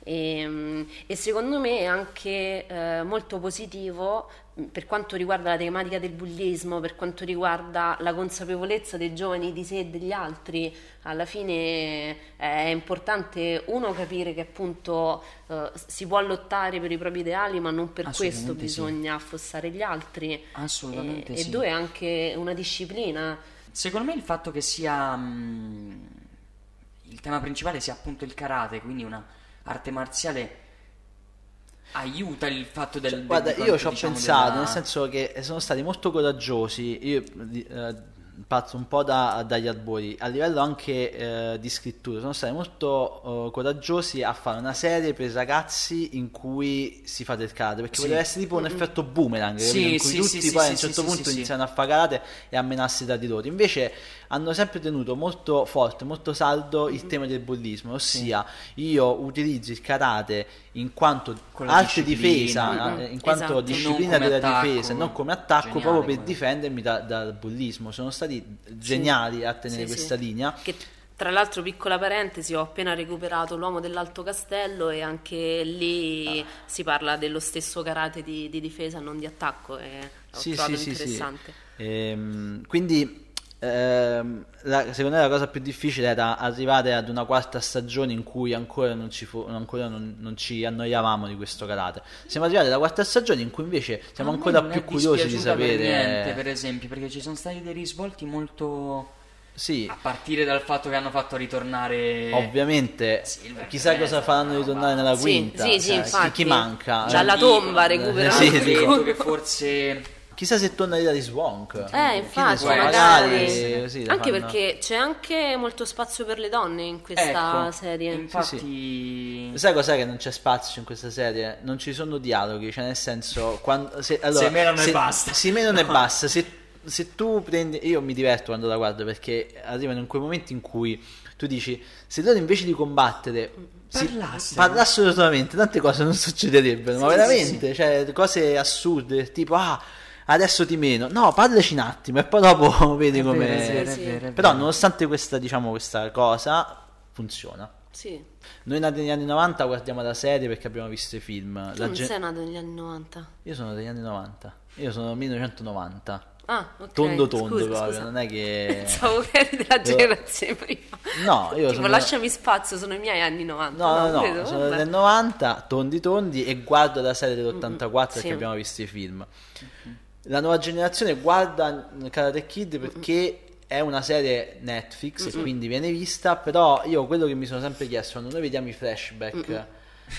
E, mm, e secondo me è anche eh, molto positivo mh, per quanto riguarda la tematica del bullismo, per quanto riguarda la consapevolezza dei giovani di sé e degli altri. Alla fine eh, è importante uno capire che appunto eh, si può lottare per i propri ideali, ma non per questo Assolutamente sì. bisogna affossare gli altri. Assolutamente e, sì. e due è anche una disciplina. secondo me il fatto che sia mh, il tema principale sia appunto il karate quindi una arte marziale aiuta il fatto del, Cioè, del- guarda, di io ci ho diciamo, pensato, della- nel senso che sono stati molto coraggiosi. Io eh, parto un po' da- dagli albori, a livello anche eh, di scrittura, sono stati molto eh, coraggiosi a fare una serie per ragazzi in cui si fa del karate, perché Sì. poteva essere tipo un effetto boomerang, Sì, in cui sì, tutti sì, poi sì, a un certo sì, punto sì, sì. iniziano a fare karate e a menarsi tra di loro. Invece hanno sempre tenuto molto forte, molto saldo il tema del bullismo, ossia io utilizzo il karate in quanto arte difesa, eh, in quanto esatto. disciplina della attacco. difesa, non come attacco, Geniale proprio per quello. difendermi da- dal bullismo. Sono stati geniali a tenere Sì, questa sì. linea. Che tra l'altro, piccola parentesi, ho appena recuperato l'uomo dell'Alto Castello e anche lì si parla dello stesso karate di, di difesa, non di attacco. E l'ho Sì, sì, sì, sì. interessante. Ehm, quindi ehm, la- secondo me la cosa più difficile era arrivare ad una quarta stagione in cui ancora non ci, fu- ancora non, non ci annoiavamo di questo karate. Siamo arrivati alla quarta stagione in cui invece siamo ancora più curiosi di dispiaciuta per sapere. niente, per esempio perché ci sono stati dei risvolti molto Sì, a partire dal fatto che hanno fatto ritornare ovviamente Silver chissà cosa faranno ritornare nella Sì, quinta. sì, sì, cioè, chi- infatti. chi manca? Dalla Eh, tomba recuperano sì, sì. che forse Chissà se torna Hilary Swank. Eh, Chi ne infatti, magari. sì, la anche fanno- perché c'è anche molto spazio per le donne in questa ecco, serie. Infatti Sai cos'è che non c'è spazio in questa serie? Non ci sono dialoghi, cioè nel senso, quando, se, allora, Se menano e basta. Si menano e basta. Se, se tu prendi, io mi diverto quando la guardo perché arrivano in quei momenti in cui tu dici, se loro invece di combattere Parlassero. parlassero solamente, tante cose non succederebbero, ma Sì, veramente, cioè cose assurde, tipo ah. Adesso ti meno, no, parlaci un attimo e poi dopo vedi come. Sì, è Però, nonostante questa, diciamo, questa cosa, funziona. Sì. Noi nati negli anni 90 guardiamo la serie perché abbiamo visto i film. Tu La non gen- sei nato negli anni 90. Io sono degli anni 90. Io sono 1990. Ah, ok. Tondo tondo Scusa, proprio, scusa. non è che... Pensavo che eri della generazione prima. No, io tipo, sono- lasciami spazio, sono i miei anni 90. No, no, no, credo, sono vabbè. del 90, tondi tondi e guardo la serie dell'84 perché sì. abbiamo visto i film. La nuova generazione guarda Karate Kid perché è una serie Netflix e quindi viene vista, però io quello che mi sono sempre chiesto quando noi vediamo i flashback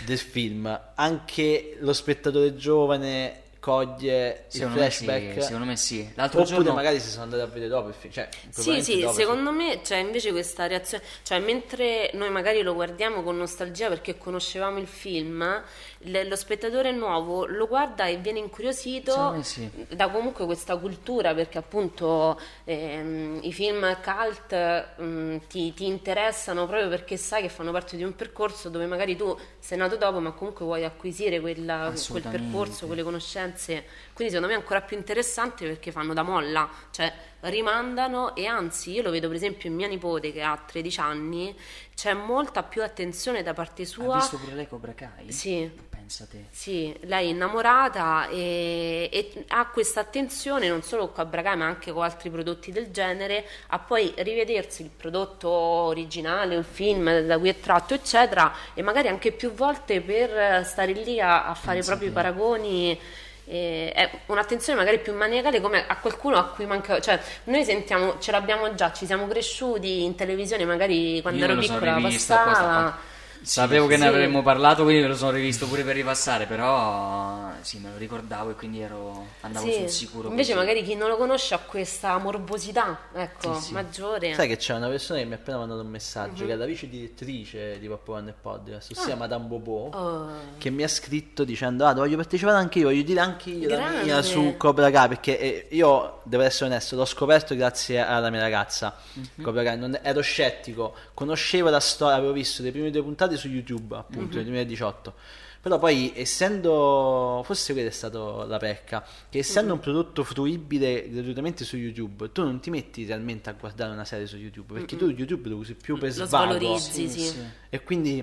del film, anche lo spettatore giovane coglie il Secondo me, sì, flashback. secondo me sì. L'altro Oppure giorno magari si sono andati a vedere dopo il film. Cioè, Sì, sì, dopo, secondo me c'è invece questa reazione, cioè mentre noi magari lo guardiamo con nostalgia perché conoscevamo il film, l- lo spettatore nuovo lo guarda e viene incuriosito sì. da comunque questa cultura perché appunto ehm, i film cult mm, ti, ti interessano proprio perché sai che fanno parte di un percorso dove magari tu sei nato dopo ma comunque vuoi acquisire quella- quel percorso, quelle conoscenze. Quindi secondo me è ancora più interessante perché fanno da molla, cioè rimandano e anzi io lo vedo per esempio in mia nipote che ha 13 anni, c'è molta più attenzione da parte Ha sua. visto pure lei Cobra Kai? Sì. Pensa te. Sì, lei è innamorata e, e ha questa attenzione non solo con Cobra Kai ma anche con altri prodotti del genere a poi rivedersi il prodotto originale, il film da cui è tratto eccetera e magari anche più volte per stare lì a, a fare Pensa proprio i paragoni. Eh, è un'attenzione magari più maniacale come a qualcuno a cui manca cioè noi sentiamo ce l'abbiamo già ci siamo cresciuti in televisione magari quando Io ero piccola passava. Sapevo che ne avremmo parlato, quindi me lo sono rivisto pure per ripassare, però sì, me lo ricordavo e quindi ero, andavo Sì, sul sicuro. Invece così. magari chi non lo conosce ha questa morbosità, ecco, Sì, sì. maggiore. Sai che c'è una persona che mi ha appena mandato un messaggio, Mhm. che è la vice direttrice di Pop One Podcast, ossia Madame Bobo, Ah. Oh. che mi ha scritto dicendo, ah, voglio partecipare anche io, voglio dire anche io la Grande. mia su Cobra Kai, perché eh, io, devo essere onesto, l'ho scoperto grazie alla mia ragazza, Mhm. Cobra Kai, non- ero scettico, conoscevo la storia, avevo visto le prime due puntate su YouTube, appunto, nel 2018. Però poi, essendo, forse quella è stata la pecca, che essendo un Mhm. prodotto fruibile gratuitamente su YouTube, tu non ti metti realmente a guardare una serie su YouTube, perché tu YouTube lo usi più per Lo svago. svalorizzi, sì. E quindi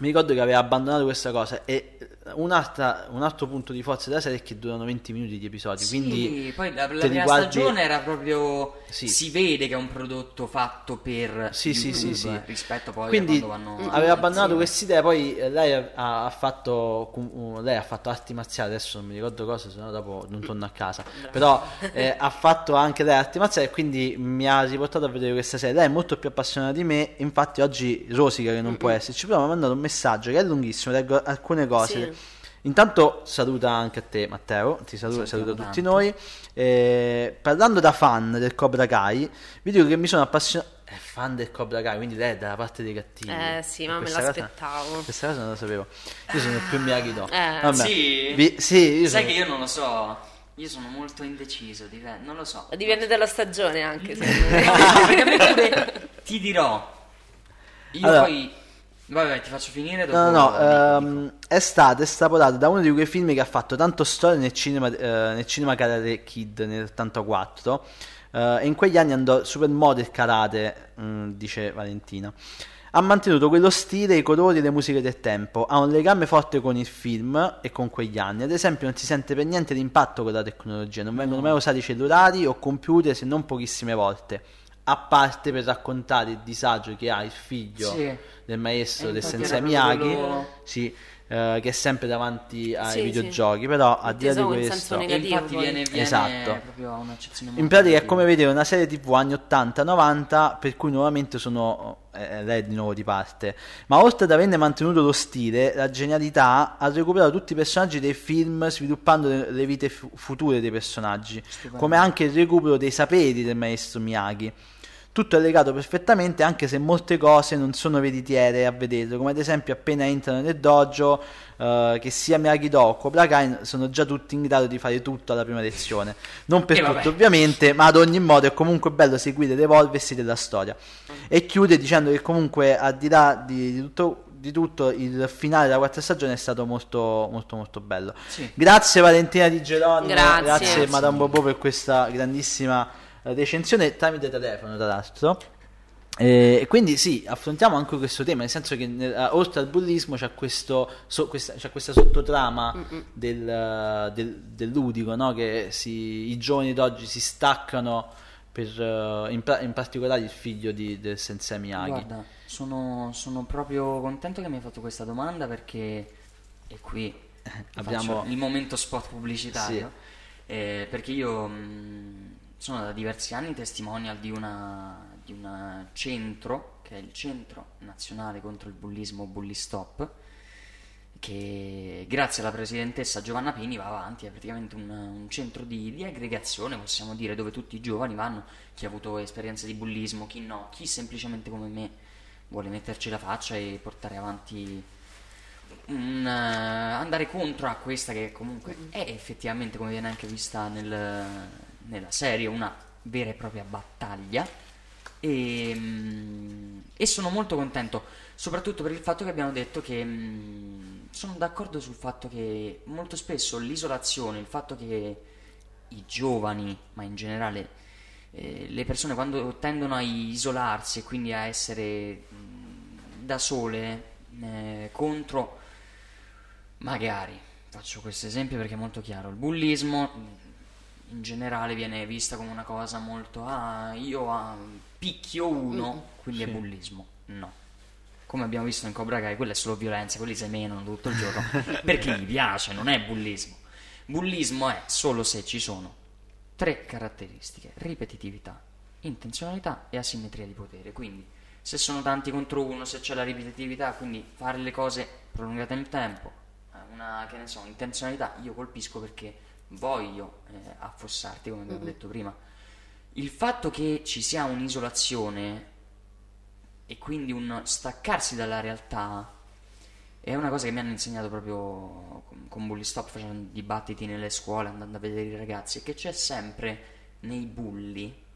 mi ricordo che aveva abbandonato questa cosa. E un altro punto di forza della serie è che durano 20 minuti di episodi. Sì, quindi poi la, la prima guardi- stagione era proprio Sì. si vede che è un prodotto fatto per Sì, sì, YouTube, sì, sì. rispetto poi Quindi a quando vanno aveva abbandonato questa idea, poi eh, lei ha, ha fatto uh, lei ha fatto arti marziali, adesso non mi ricordo cosa, se no dopo non torno a casa. Però eh, ha fatto anche lei arti marziali e quindi mi ha riportato a vedere questa serie. Lei è molto più appassionata di me, infatti oggi rosica che non può esserci, però mi ha mandato un messaggio che è lunghissimo, leggo alcune cose. Intanto saluta anche a te Matteo, ti saluta, Salutiamo saluta tutti noi. Eh, parlando da fan del Cobra Kai, vi dico che mi sono appassionato... È fan del Cobra Kai, quindi lei è dalla parte dei cattivi. Eh, sì, ma me Questa cosa- l'aspettavo. questa cosa non la sapevo. Io sono più Miyagi-Do. Eh. Vabbè. Sì? Vi- sì, io Sai sono- che io non lo so. Io sono molto indeciso, diven- non lo so. Dipende dalla stagione anche, secondo me. Ti dirò. Io Allora- poi Vabbè, ti faccio finire dopo. No, no, dico, ehm, è stato estrapolato da uno di quei film che ha fatto tanto storia nel cinema, eh, nel cinema Karate Kid nell'84 eh, e in quegli anni andò supermodel karate, mm, dice Valentina. Ha mantenuto quello stile, i colori e le musiche del tempo, ha un legame forte con il film e con quegli anni. Ad esempio non si sente per niente l'impatto con la tecnologia, non vengono mai usati cellulari o computer se non pochissime volte, a parte per raccontare il disagio che ha il figlio Sì. del maestro Eh, del Sensei Miyagi, quello- sì, eh, che è sempre davanti ai Sì, videogiochi, però a dire di questo... Negativo. infatti poi. viene, viene Esatto. In pratica è come vedere una serie tv anni 80-90 per cui nuovamente sono eh, lei è di nuovo di parte ma oltre ad averne mantenuto lo stile la genialità ha recuperato tutti i personaggi dei film sviluppando le, le vite fu- future dei personaggi Stupendo. come anche il recupero dei saperi del maestro Miyagi tutto è legato perfettamente anche se molte cose non sono veritiere a vederlo come ad esempio appena entrano nel dojo eh, che sia Miyagi-Do o Cobra Kai sono già tutti in grado di fare tutto alla prima lezione non per tutto ovviamente ma ad ogni modo è comunque bello seguire l'evolversi della storia e chiude dicendo che comunque al di là di, di tutto di tutto il finale della quarta stagione è stato molto molto molto bello Sì. grazie Valentina Di Geronimo Grazie. grazie. Madame Bobo per questa grandissima recensione tramite telefono tra l'altro e quindi sì, affrontiamo anche questo tema, nel senso che eh, oltre al bullismo c'è, questo, so- questa, c'è questa sottotrama del, eh, del- del ludico, no? che si- i giovani d'oggi si staccano per, eh, in, in particolare il figlio di- del sensei Miyagi. Guarda, sono, sono proprio contento che mi hai fatto questa domanda perché e qui Abbiamo- il momento spot pubblicitario. eh, perché io mh, sono da diversi anni testimonial di una di un centro che è il Centro Nazionale contro il Bullismo Bullistop che grazie alla presidentessa Giovanna Pini va avanti, è praticamente un, un centro di, di aggregazione, possiamo dire, dove tutti i giovani vanno, chi ha avuto esperienze di bullismo, chi no, chi semplicemente come me vuole metterci la faccia e portare avanti un, eh, andare contro a questa che comunque è effettivamente, come viene anche vista nel- nella serie, una vera e propria battaglia. E, mm, e sono molto contento, soprattutto per il fatto che abbiamo detto che mm, sono d'accordo sul fatto che molto spesso l'isolazione, il fatto che i giovani, ma in generale eh, le persone quando tendono a isolarsi e quindi a essere mm, da sole eh, contro Magari, faccio questo esempio perché è molto chiaro, il bullismo in generale viene vista come una cosa molto, ah, io ah, picchio uno, quindi è Sì. bullismo. No. Come abbiamo visto in Cobra Kai, quella è solo violenza, quelli semenano tutto il giorno perché gli piace, non è bullismo. Bullismo è solo se ci sono tre caratteristiche, ripetitività, intenzionalità e asimmetria di potere. Quindi se sono tanti contro uno, se c'è la ripetitività, quindi fare le cose prolungate nel tempo, eh, una, che ne so, intenzionalità, io colpisco perché voglio eh, affossarti, come abbiamo detto prima. Il fatto che ci sia un'isolazione e quindi un staccarsi dalla realtà è una cosa che mi hanno insegnato proprio con- con Bully Stop facendo dibattiti nelle scuole, andando a vedere i ragazzi, che c'è sempre nei bulli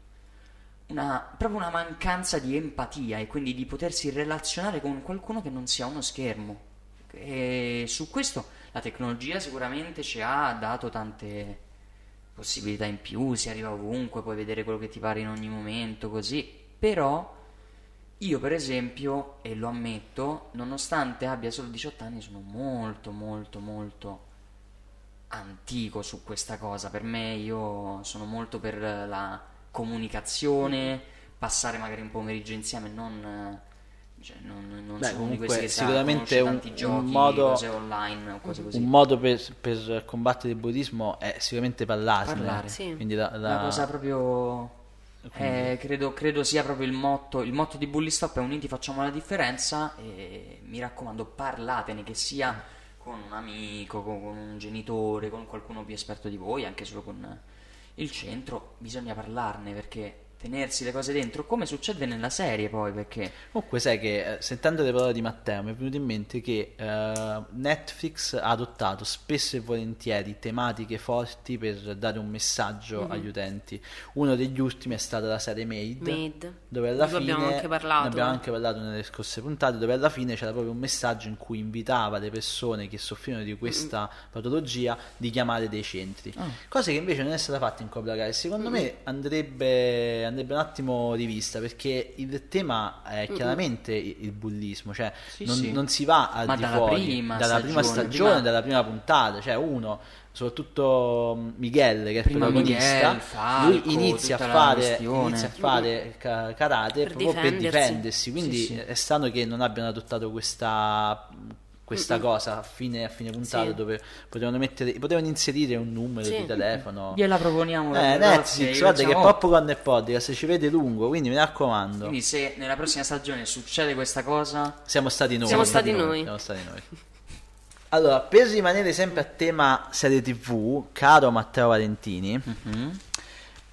una, proprio una mancanza di empatia e quindi di potersi relazionare con qualcuno che non sia uno schermo. E su questo la tecnologia sicuramente ci ha dato tante possibilità in più, si arriva ovunque, puoi vedere quello che ti pare in ogni momento, così, però io per esempio, e lo ammetto, nonostante abbia solo 18 anni, sono molto molto molto antico su questa cosa. Per me io sono molto per la comunicazione, passare magari un pomeriggio insieme, non... Cioè, non, non Beh, sono uno di comunque, questi che sa, sicuramente un- tanti un giochi, modo- cose online o cose così. Un modo per, per combattere il buddismo è sicuramente parlarne. Parlare. Sì. Quindi la, la- Una cosa proprio... eh, credo, credo sia proprio il motto, il motto di Bully Stop è uniti facciamo la differenza e mi raccomando parlatene che sia con un amico, con, con un genitore, con qualcuno più esperto di voi, anche solo con il centro, bisogna parlarne perché tenersi le cose dentro, come succede nella serie poi, perché Comunque sai che eh, sentendo le parole di Matteo mi è venuto in mente che eh, Netflix ha adottato spesso e volentieri tematiche forti per dare un messaggio agli utenti. Uno degli ultimi è stata la serie Made, Made, dove alla fine abbiamo anche parlato. ne abbiamo anche parlato nelle scorse puntate, dove alla fine c'era proprio un messaggio in cui invitava le persone che soffrivano di questa patologia di chiamare dei centri. Ah. Cosa che invece non è stata fatta in Cobra Kai. Secondo me andrebbe, andrebbe un attimo rivista perché il tema è chiaramente il il bullismo, cioè Sì, non, sì. non si va al Ma di dalla fuori prima dalla prima stagione, prima- dalla prima puntata, cioè uno, soprattutto Miguel che è il Prima protagonista, Miguel, Falco, lui inizia a fare, inizia a fare karate Per proprio per difendersi. difendersi, quindi Sì, sì. è strano che non abbiano adottato questa questa cosa a fine, a fine puntata Sì. dove potevano, mettere, potevano inserire un numero Sì. di telefono gliela proponiamo eh, Netflix, guarda che Popcorn e Podcast ci vede lungo, quindi mi raccomando. Quindi se nella prossima stagione succede questa cosa, Siamo stati noi. Siamo stati noi. Siamo stati noi. Allora, per rimanere sempre a tema serie TV, caro Matteo Valentini, mhm,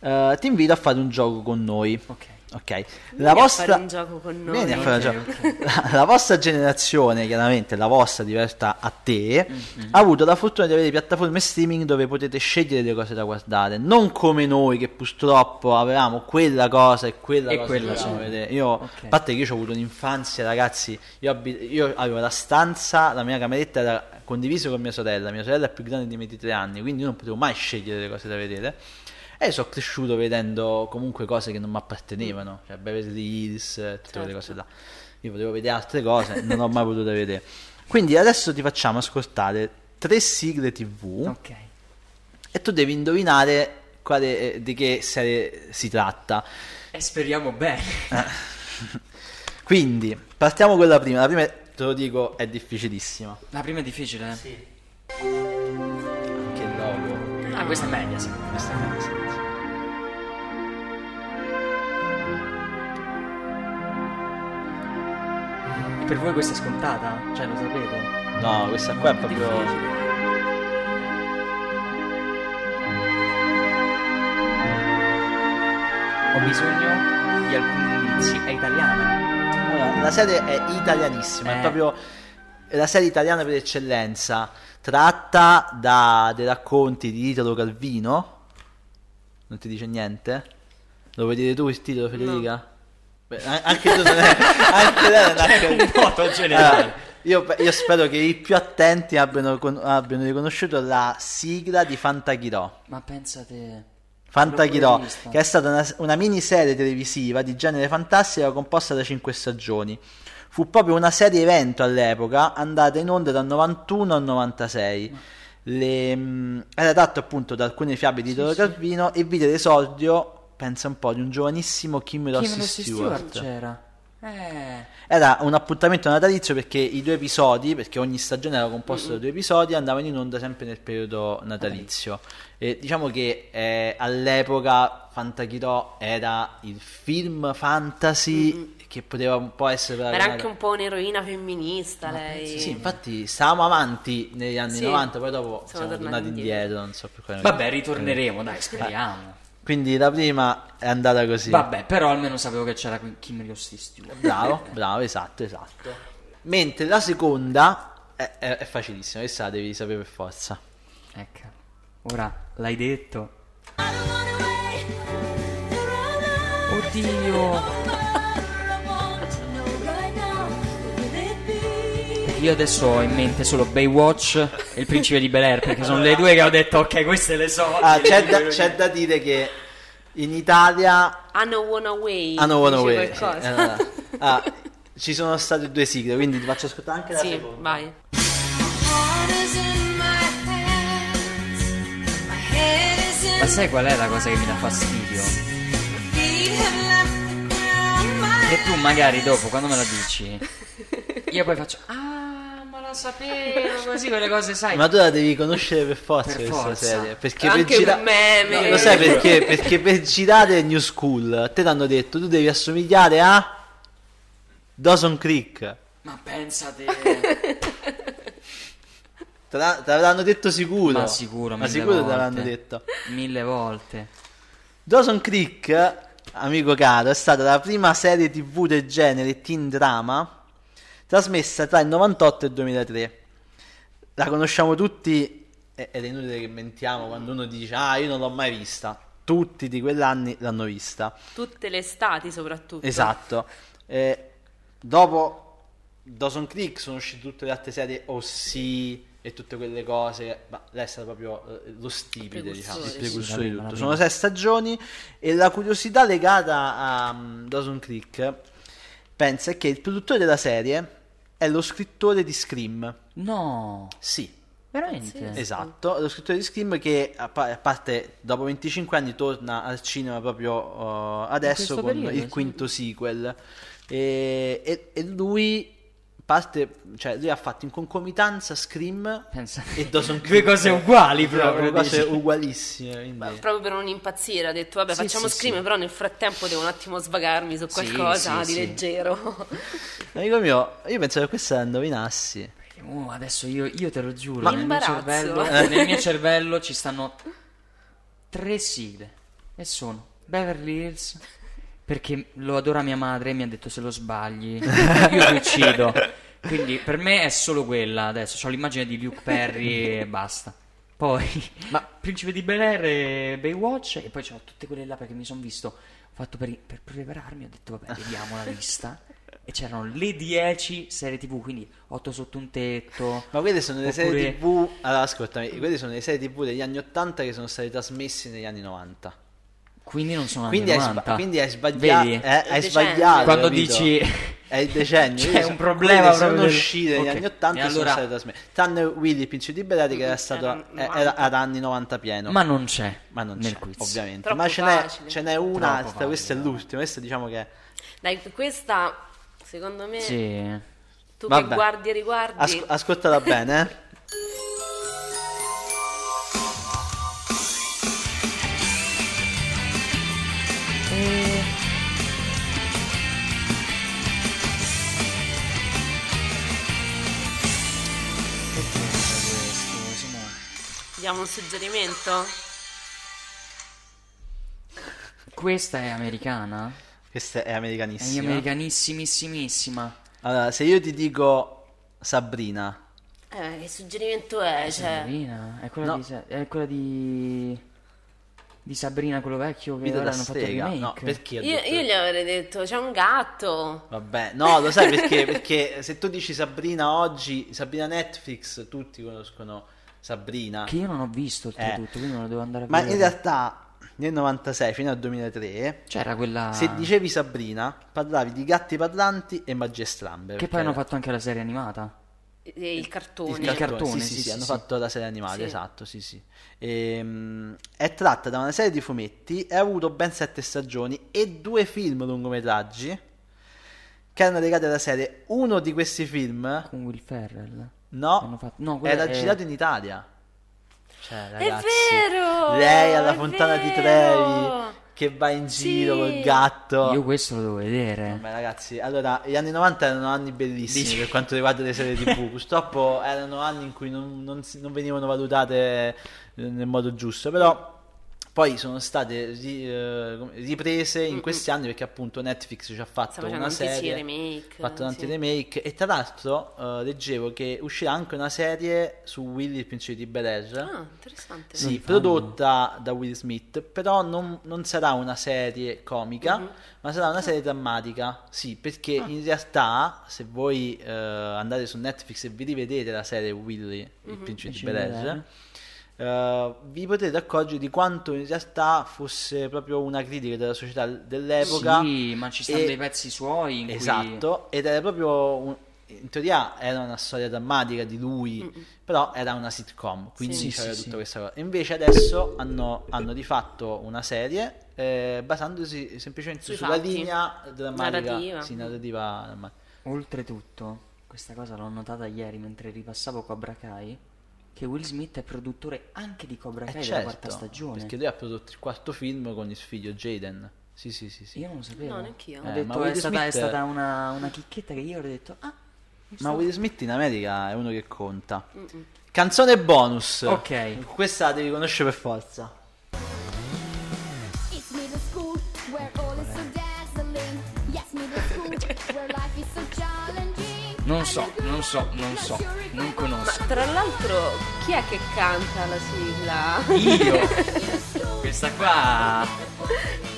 eh, ti invito a fare un gioco con noi. ok. Ok, la vostra, fare un gioco con noi. Vieni a fare un Ok, gioco. La, la vostra generazione, chiaramente la vostra diversa a te, Mhm. ha avuto la fortuna di avere piattaforme streaming dove potete scegliere le cose da guardare, non come noi che purtroppo avevamo quella cosa e quella E cosa quella sì. vedere. Io, Ok. a parte che io ho avuto un'infanzia, ragazzi, io, abi- io avevo la stanza, la mia cameretta era condivisa con mia sorella, mia sorella è più grande di me di tre anni, quindi io non potevo mai scegliere le cose da vedere. E sono cresciuto vedendo comunque cose che non mi appartenevano, cioè Beverly Hills, eh, tutte quelle Certo. cose là. Io volevo vedere altre cose, non ho mai potuto vedere. Quindi adesso ti facciamo ascoltare tre sigle TV Ok. e tu devi indovinare quale- eh, di che serie si tratta. E speriamo bene. Quindi partiamo con la prima. La prima, te lo dico, è difficilissima. La prima è difficile. Che logo. Ah, questa è media, sì. Questa è Mediaset. Per voi questa è scontata? Cioè, lo sapete? No, questa qua è proprio... Difficile. Ho bisogno di alcuni indizi. È italiana. Allora, la serie è italianissima, è Eh. proprio la serie italiana per eccellenza, tratta da dei racconti di Italo Calvino. Non ti dice niente? Lo vuoi dire tu il titolo, Federica? Beh, anche tu non è, anche lei non è un voto generale. Allora, io, io spero che i più attenti abbiano, abbiano riconosciuto la sigla di Fantachirò. Ma pensate. Vista. che è stata una, una miniserie televisiva di genere fantastica composta da 5 stagioni. Fu proprio una serie evento all'epoca, andata in onda dal 91 al 96. Le, mh, era tratto appunto da alcune fiabe di Italo Calvino e vide l'esordio, pensa un po', di un giovanissimo Kim Rossi Stewart. Stewart c'era. Eh. Era un appuntamento natalizio perché i due episodi, perché ogni stagione era composta da due episodi, andavano in onda sempre nel periodo natalizio. E diciamo che eh, all'epoca Fantachirò era il film fantasy che poteva un po' essere Era anche un po' un'eroina femminista lei. Sì, infatti stavamo avanti negli anni Sì. 90, poi dopo Siamo siamo, tornati tornati indietro. indietro, non so Vabbè, ritorneremo, dai, speriamo. Quindi la prima è andata così. Vabbè, però almeno sapevo che c'era Kim Rossi Stewart. Bravo, bravo, esatto, esatto. Mentre la seconda è, è- è facilissima, questa la devi sapere per forza. Ecco. Ora l'hai detto. Oddio. Io adesso ho in mente solo Baywatch e il principe di Bel Air, perché sono le due che ho detto, ok, queste le so. Ah, c'è, da, c'è da dire che in Italia Hanno One Away. hanno One Away. qualcosa. Eh, allora, ah, ci sono state due sigle, quindi ti faccio ascoltare anche la sì, seconda. vai. Ma sai qual è la cosa che mi dà fastidio? Che tu magari dopo, quando me la dici, io poi faccio, ah, la sapevo, così quelle cose, sai. Ma tu la devi conoscere per forza Per questa forza. serie. Perché Anche per gira- meme. No, lo sai perché? Perché per girare New School a te ti hanno detto tu devi assomigliare a Dawson Creek. Ma pensate... Te, la- te l'avranno detto sicuro. Ma sicuro, Ma sicuro te volte. l'avranno detto. Mille volte. Dawson Creek, amico caro, è stata la prima serie tv del genere teen drama trasmessa tra il 98 e il 2003. La conosciamo tutti ed è inutile che mentiamo quando uno dice ah io non l'ho mai vista. Tutti di quell'anni l'hanno vista. Tutte le estati soprattutto. Esatto. Eh, dopo Dawson Creek sono uscite tutte le altre serie OC e tutte quelle cose, ma lei è stata proprio eh, lo stipite, diciamo, il Precursore, sì. di tutto. Sono sei stagioni e la curiosità legata a um, Dawson Creek pensa che il produttore della serie è lo scrittore di Scream. No, Sì, veramente? Esatto, lo scrittore di Scream che a pa- a parte dopo 25 anni torna al cinema proprio uh, adesso con periodo, il sì. quinto sequel e, e- e lui parte, cioè lui ha fatto in concomitanza Scream Pensa- e Dawson Due Creek. cose uguali Proprio proprio. cose ugualissime quindi- Proprio per non impazzire, ha detto vabbè Sì, facciamo sì, Scream, sì. però nel frattempo devo un attimo svagarmi su qualcosa sì, di sì. leggero. amico mio io penso che questa la indovinassi Oh, adesso io, io te lo giuro, Ma nel mio, cervello, nel mio cervello ci stanno tre sigle e sono Beverly Hills perché lo adora mia madre e mi ha detto se lo sbagli io ti uccido. Quindi per me è solo quella adesso, ho l'immagine di Luke Perry e basta. Poi Ma- Principe di Bel Air e Baywatch e poi ho tutte quelle là perché mi sono visto, ho fatto per, per prepararmi, ho detto vabbè vediamo la lista e c'erano le 10 serie tv, quindi 8 sotto un tetto. ma quelle sono le serie Oppure- tv allora ascoltami quelle sono le serie tv degli anni 80 che sono state trasmesse negli anni 90 Quindi non sono Quindi anni hai, 90. sba- quindi hai sbagliato. Vedi? eh, hai sbagliato. Quando capito? dici È il decennio. C'è un sono- problema proprio sono uscite negli Ok. anni 80 E e sono allora- state trasmesse. Tranne Willy, il principe di Belati, che era stato Era eh, 90. era ad anni 90 pieno. ma non c'è Ma non nel c'è, quiz. ovviamente. Troppo Ma ce n'è, ce n'è un'altra. Questa è l'ultima. Questa diciamo che. Dai, questa secondo me Sì. tu Vabbè. che guardi e riguardi Asco- ascoltala bene, eh. Diamo un suggerimento? Questa è americana? Questa è americanissima. È americanissimissimissima. Allora, se io ti dico Sabrina. Eh, che suggerimento è? Cioè... Sabrina? È quella, no. di, è quella di... Di Sabrina, quello vecchio che ora hanno fatto il. No, perché io, detto- io gli avrei detto, c'è un gatto. Vabbè, no, lo sai perché? Perché se tu dici Sabrina oggi, Sabrina Netflix, tutti conoscono Sabrina. Che io non ho visto oltretutto, quindi non lo devo andare a Eh. Ma vedere. in realtà nel 96 fino al 2003, C'era quella... se dicevi Sabrina, parlavi di gatti parlanti e magie strambe. Che poi hanno era- fatto anche la serie animata. E il cartone. Il Il cartone, sì, sì, sì, sì, sì, hanno fatto la serie animata, Sì. esatto, sì, sì. Ehm, è tratta da una serie di fumetti e ha avuto ben sette stagioni e due film lungometraggi che erano legati alla serie. Uno di questi film, Con Will Ferrell. no, fatto- no, era è- girato in Italia. Cioè, ragazzi, vero! Lei alla è fontana di vero! Trevi che va in Sì. giro col gatto. Io questo lo devo vedere. Vabbè ragazzi, allora gli anni 90 erano anni bellissimi Dici- per quanto riguarda le serie tv, purtroppo erano anni in cui non, non non venivano valutate eh, nel modo giusto, però poi sono state ri- eh, riprese in questi anni perché appunto Netflix ci ha fatto una serie, remake, ha fatto tanti sì. remake e tra l'altro eh, leggevo che uscirà anche una serie su Willy il principe di Bel-Air. Ah, interessante. Sì, Non fanno. prodotta da Will Smith, però non, non sarà una serie comica, Mhm. ma sarà una serie drammatica. Sì, perché Ah. in realtà, se voi eh, andate su Netflix e vi rivedete la serie Willy, il Mhm. principe di Bel. Air, eh, vi potete accorgere di quanto in realtà fosse proprio una critica della società dell'epoca. Sì, ma ci stanno e- dei pezzi suoi in cui... Esatto, ed era proprio un- in teoria era una storia drammatica di lui, però era una sitcom, quindi Sì. c'era Sì, sì, tutta sì. questa cosa. Invece adesso hanno, hanno rifatto una serie eh, basandosi semplicemente Sui sulla fatti. linea drammatica, Narrativa. sì, narrativa drammatica. Oltretutto, questa cosa l'ho notata ieri mentre ripassavo Cobra Kai, che Will Smith è produttore anche di Cobra Eh, Kai certo, della quarta stagione. perché lui ha prodotto il quarto film con il figlio Jaden. Sì, sì, sì, sì. Io non lo sapevo. No, neanch'io. Ho Eh, detto, ma è, Will stata, è stata una, una chicchetta che io ho detto, ah, Ma Will Smith in America è uno che conta. Canzone bonus. Ok. Questa la devi conoscere per forza. Non so, non so, non so, non conosco. Tra l'altro, chi è che canta la sigla? Io! Questa qua...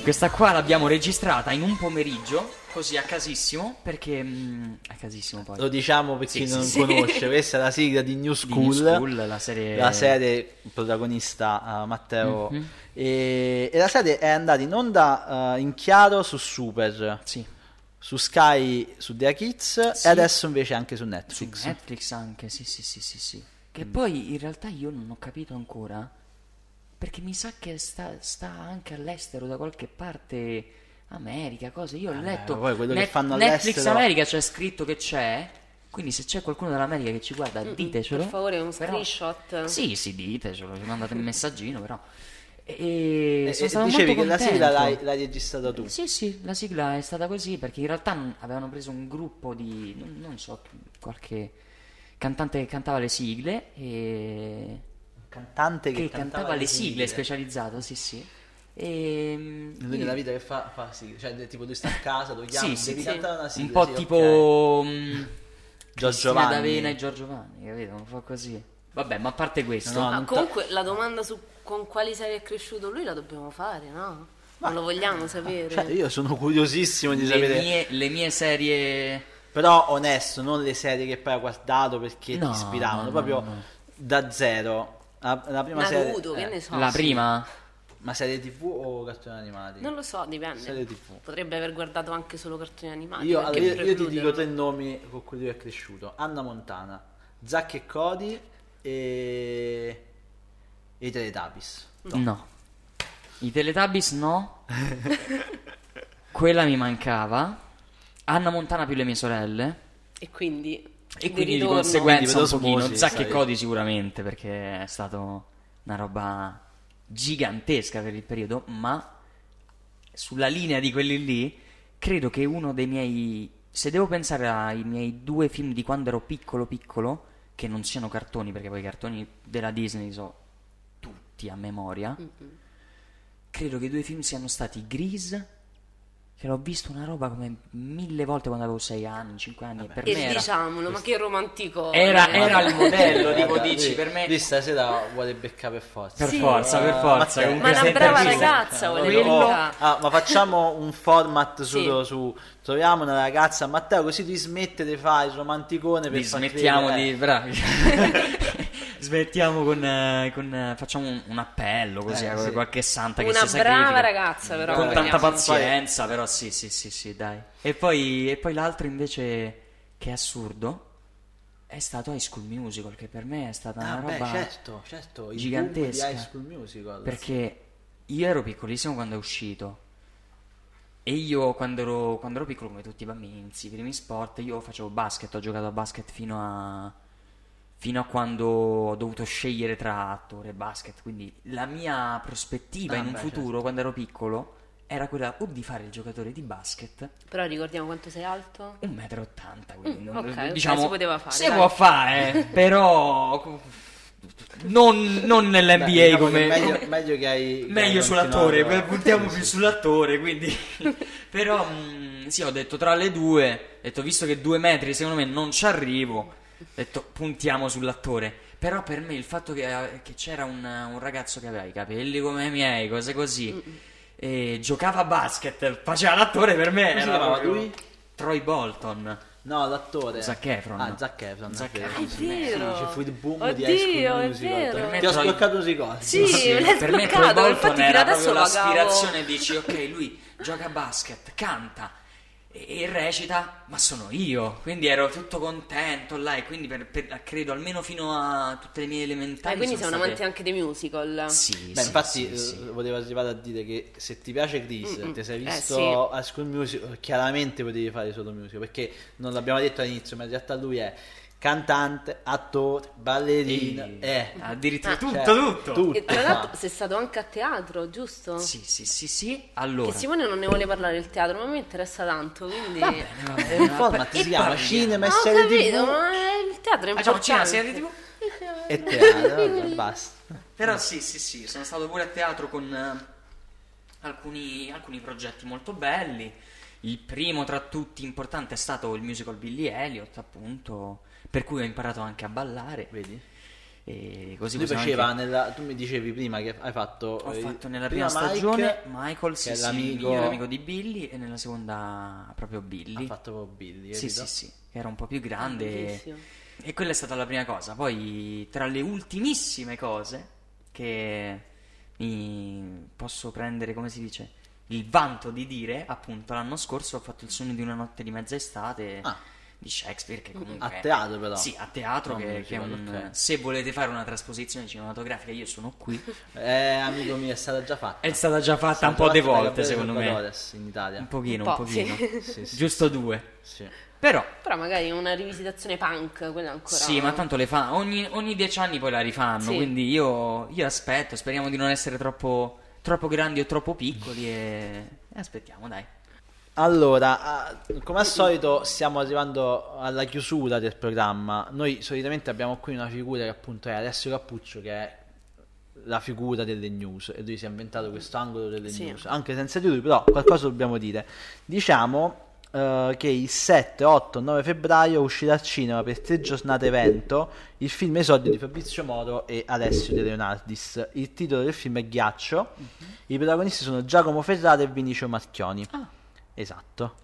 Questa qua l'abbiamo registrata in un pomeriggio, così a casissimo, perché... mm, a casissimo poi. Lo diciamo per chi Sì, non sì, conosce, questa è la sigla di New Di School, New School, la serie... la serie protagonista eh, Matteo Mhm. e, e la serie è andata in onda eh, in chiaro su Super, Sì. Su Sky, su Dea Kids Sì. e adesso invece anche su Su Netflix. Netflix anche, sì, sì, sì, sì, sì. Che Mm. poi in realtà io non ho capito ancora, perché mi sa che sta, sta anche all'estero da qualche parte, America, cose. Io ho Vabbè, letto poi quello che Net- fanno Netflix all'estero- America c'è scritto che c'è, quindi se c'è qualcuno dall'America che ci guarda, ditecelo. Per favore, un Però- screenshot. Sì, sì, ditecelo, ci mandate un messaggino, però. E, E- sono e stato dicevi che la sigla l'hai, l'hai registrata tu. Sì, sì, la sigla è stata così perché in realtà avevano preso un gruppo di, non, non so, qualche cantante che cantava le sigle e Cantante che, che cantava le sigle specializzato, sì, sì. E Lui nella vita che fa, fa sigla, cioè tipo lui sta a casa, lo chiami, Sì, sì, devi sì. cantare una sigla. un po' sì, tipo ok. mm, Giorgio Vanni. D'Avena e Giorgio Vanni, capito? Un po' così. Vabbè, ma a parte questo, No, Ma comunque la domanda su con quali serie è cresciuto lui la dobbiamo fare, no? Non lo vogliamo sapere. Cioè, io sono curiosissimo di le sapere. mie, le mie serie Però onesto, non le serie che poi hai guardato perché No, ti ispiravano, no, proprio no, no. da zero. La, la prima Naruto, serie. che eh, ne so. la sì. prima Ma serie TV o cartoni animati? Non lo so, dipende. Serie TV. Potrebbe aver guardato anche solo cartoni animati. Io, allora, io- io ti dico tre nomi con cui lui è cresciuto: Anna Montana, Zack e Cody e. e i Teletubbies. No. I Teletubbies no. Quella mi mancava. Anna Montana più le mie sorelle. E quindi... E di quindi di conseguenza un Quindi per pochino. Zack e. Cody sicuramente perché è stato una roba gigantesca per il periodo. Ma sulla linea di quelli lì, credo che uno dei miei. Se devo pensare ai miei due film di quando ero piccolo piccolo, che non siano cartoni, perché poi i cartoni della Disney so tutti a memoria, credo che i due film siano stati Grease, che l'ho visto una roba come mille volte quando avevo sei anni, cinque anni, e per E me era... diciamolo, ma che romantico. Era, era il modello, Guarda, dici, lui- per me... Lui stasera vuole beccare per forza. Per Sì. forza, per forza. Ma- comunque Ma una brava intervista. ragazza vuole Quello- beccare. Ah, ma facciamo un format su, Sì. su- troviamo una ragazza Matteo così tu smette di fare il romanticone per Di- far smettiamo credere- di bravi smettiamo con, eh, con, eh, facciamo un, un appello così Eh, a sì. qualche santa che Una si brava sacrifica ragazza, però. con Brava tanta pazienza però sì sì sì sì dai e poi, e poi l'altro invece che è assurdo è stato High School Musical che per me è stata Ah, una beh, roba certo, certo, il gigantesca. High School Musical. perché io ero piccolissimo quando è uscito e io quando ero, quando ero piccolo come tutti i bambini inizi i primi sport io facevo basket ho giocato a basket fino a fino a quando ho dovuto scegliere tra attore e basket quindi la mia prospettiva Ah, in un beh, futuro certo. quando ero piccolo era quella o di fare il giocatore di basket Però ricordiamo quanto sei alto. 1,80 m quindi Mm, non- ok, ok, diciamo si poteva fare, si dai. può fare però non, non nell'NBA Beh, diciamo come, che meglio, come- meglio che hai che meglio hai sull'attore, continuato a- puntiamo più sull'attore, quindi... Però, mh, sì, ho detto tra le due, ho detto, visto che due metri secondo me non ci arrivo, detto, puntiamo sull'attore. Però per me il fatto che, che c'era un, un ragazzo che aveva i capelli come i miei, cose così, e giocava a basket, faceva l'attore, per me Come era proprio- lui? Troy Bolton. No, l'attore. Zac Efron. Ah, Zac Efron. Zac sì, Efron. sì, Ah, è sì, vero. C'è fu il boom di Oddio, High School Musical. me Ti ho Troy- sbloccato un ricordo. Sì, Sì, me l'hai per me sbloccato, Troy infatti Bolton fino era adesso proprio l'aspirazione dici ok lui gioca a basket canta e, recita ma sono io quindi ero tutto contento là e quindi per, per- credo almeno fino a tutte le mie elementari Eh, quindi sei sono un amante state- anche dei musical. sì, Beh, sì, infatti sì, sì. eh, volevo arrivare a dire che se ti piace Grease, Mm-mm. ti sei Eh, visto sì. High School Musical, chiaramente potevi fare solo musical, perché non l'abbiamo detto all'inizio, ma in realtà lui è cantante, attore, ballerino, E- è addirittura Ah. tutto Cioè, tutto tutto. E tra l'altro sei stato anche a teatro, giusto? sì sì sì sì allora Che Simone non ne vuole parlare del teatro, ma mi interessa tanto, quindi... va bene va bene È un format, si chiama cinema e Ma ho serie capito, tv ma il teatro è Facciamo importante. cinema, serie TV? e teatro, vabbè, basta. Però sì, sì, sì, sono stato pure a teatro con eh, alcuni, alcuni progetti molto belli. Il primo tra tutti importante è stato il musical Billy Elliot, appunto, per cui ho imparato anche a ballare. Vedi? E così Lui faceva anche- nella, tu mi dicevi prima che hai fatto Ho eh, fatto nella prima prima Mike, stagione Michael, sì, che è sì, l'amico- il migliore amico di Billy, e nella seconda proprio Billy. ha fatto proprio Billy, Sì, capito? sì, sì, che era un po' più grande. Bellissimo. E quella è stata la prima cosa. Poi, tra le ultimissime cose che mi posso prendere, come si dice, il vanto di dire, appunto, l'anno scorso ho fatto il sogno di una notte di mezza estate Ah. Di Shakespeare, che comunque... A teatro però. Sì, a teatro, Non che, che un... Se volete fare una trasposizione cinematografica, io sono qui. Eh, amico mio, è stata già fatta. È stata già fatta un po' di volte, secondo me. Salvatores in Italia. Un pochino, Un un, po', pochino. Sì, sì, Giusto due. sì. Però... Però magari una rivisitazione punk, quella ancora... Sì, ma tanto le fa ogni, ogni dieci anni poi la rifanno. Sì. Quindi io, io aspetto. Speriamo di non essere troppo, troppo grandi o troppo piccoli. E, e aspettiamo, dai. Allora, ah, come al solito stiamo arrivando alla chiusura del programma. Noi solitamente abbiamo qui una figura che appunto è Alessio Cappuccio che è la figura delle news e lui si è inventato questo angolo delle Sì. news, anche senza di lui, però qualcosa dobbiamo dire. Diciamo eh, che il 7, 8, 9 febbraio uscirà al cinema per tre giornate evento il film esordio di Fabrizio Moro e Alessio De Leonardis. Il titolo del film è Ghiaccio. I protagonisti sono Giacomo Ferrara e Vinicio Marchioni. Esatto.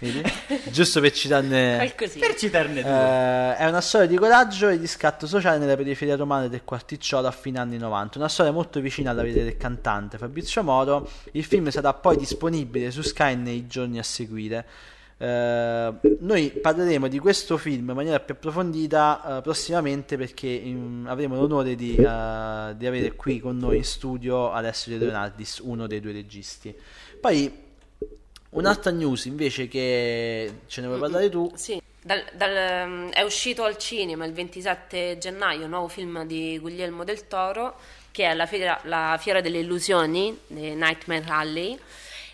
Vedi? Giusto per citarne... Per citarne due. Eh, è una storia di coraggio e di scatto sociale nella periferia romana del quarticciolo a fine anni 90. Una storia molto vicina alla vita del cantante Fabrizio Moro. Il film sarà poi disponibile su Sky nei giorni a seguire. Eh, noi parleremo di questo film in maniera più approfondita eh, prossimamente perché mm, avremo l'onore di, eh, di avere qui con noi in studio Alessio De Leonardis, uno dei due registi. Poi un'altra news invece che ce ne vuoi parlare tu? Sì, dal- dal- mm, è uscito al cinema il 27 gennaio un nuovo film di Guglielmo del Toro che è la fiera, la fiera delle illusioni, The Nightmare Alley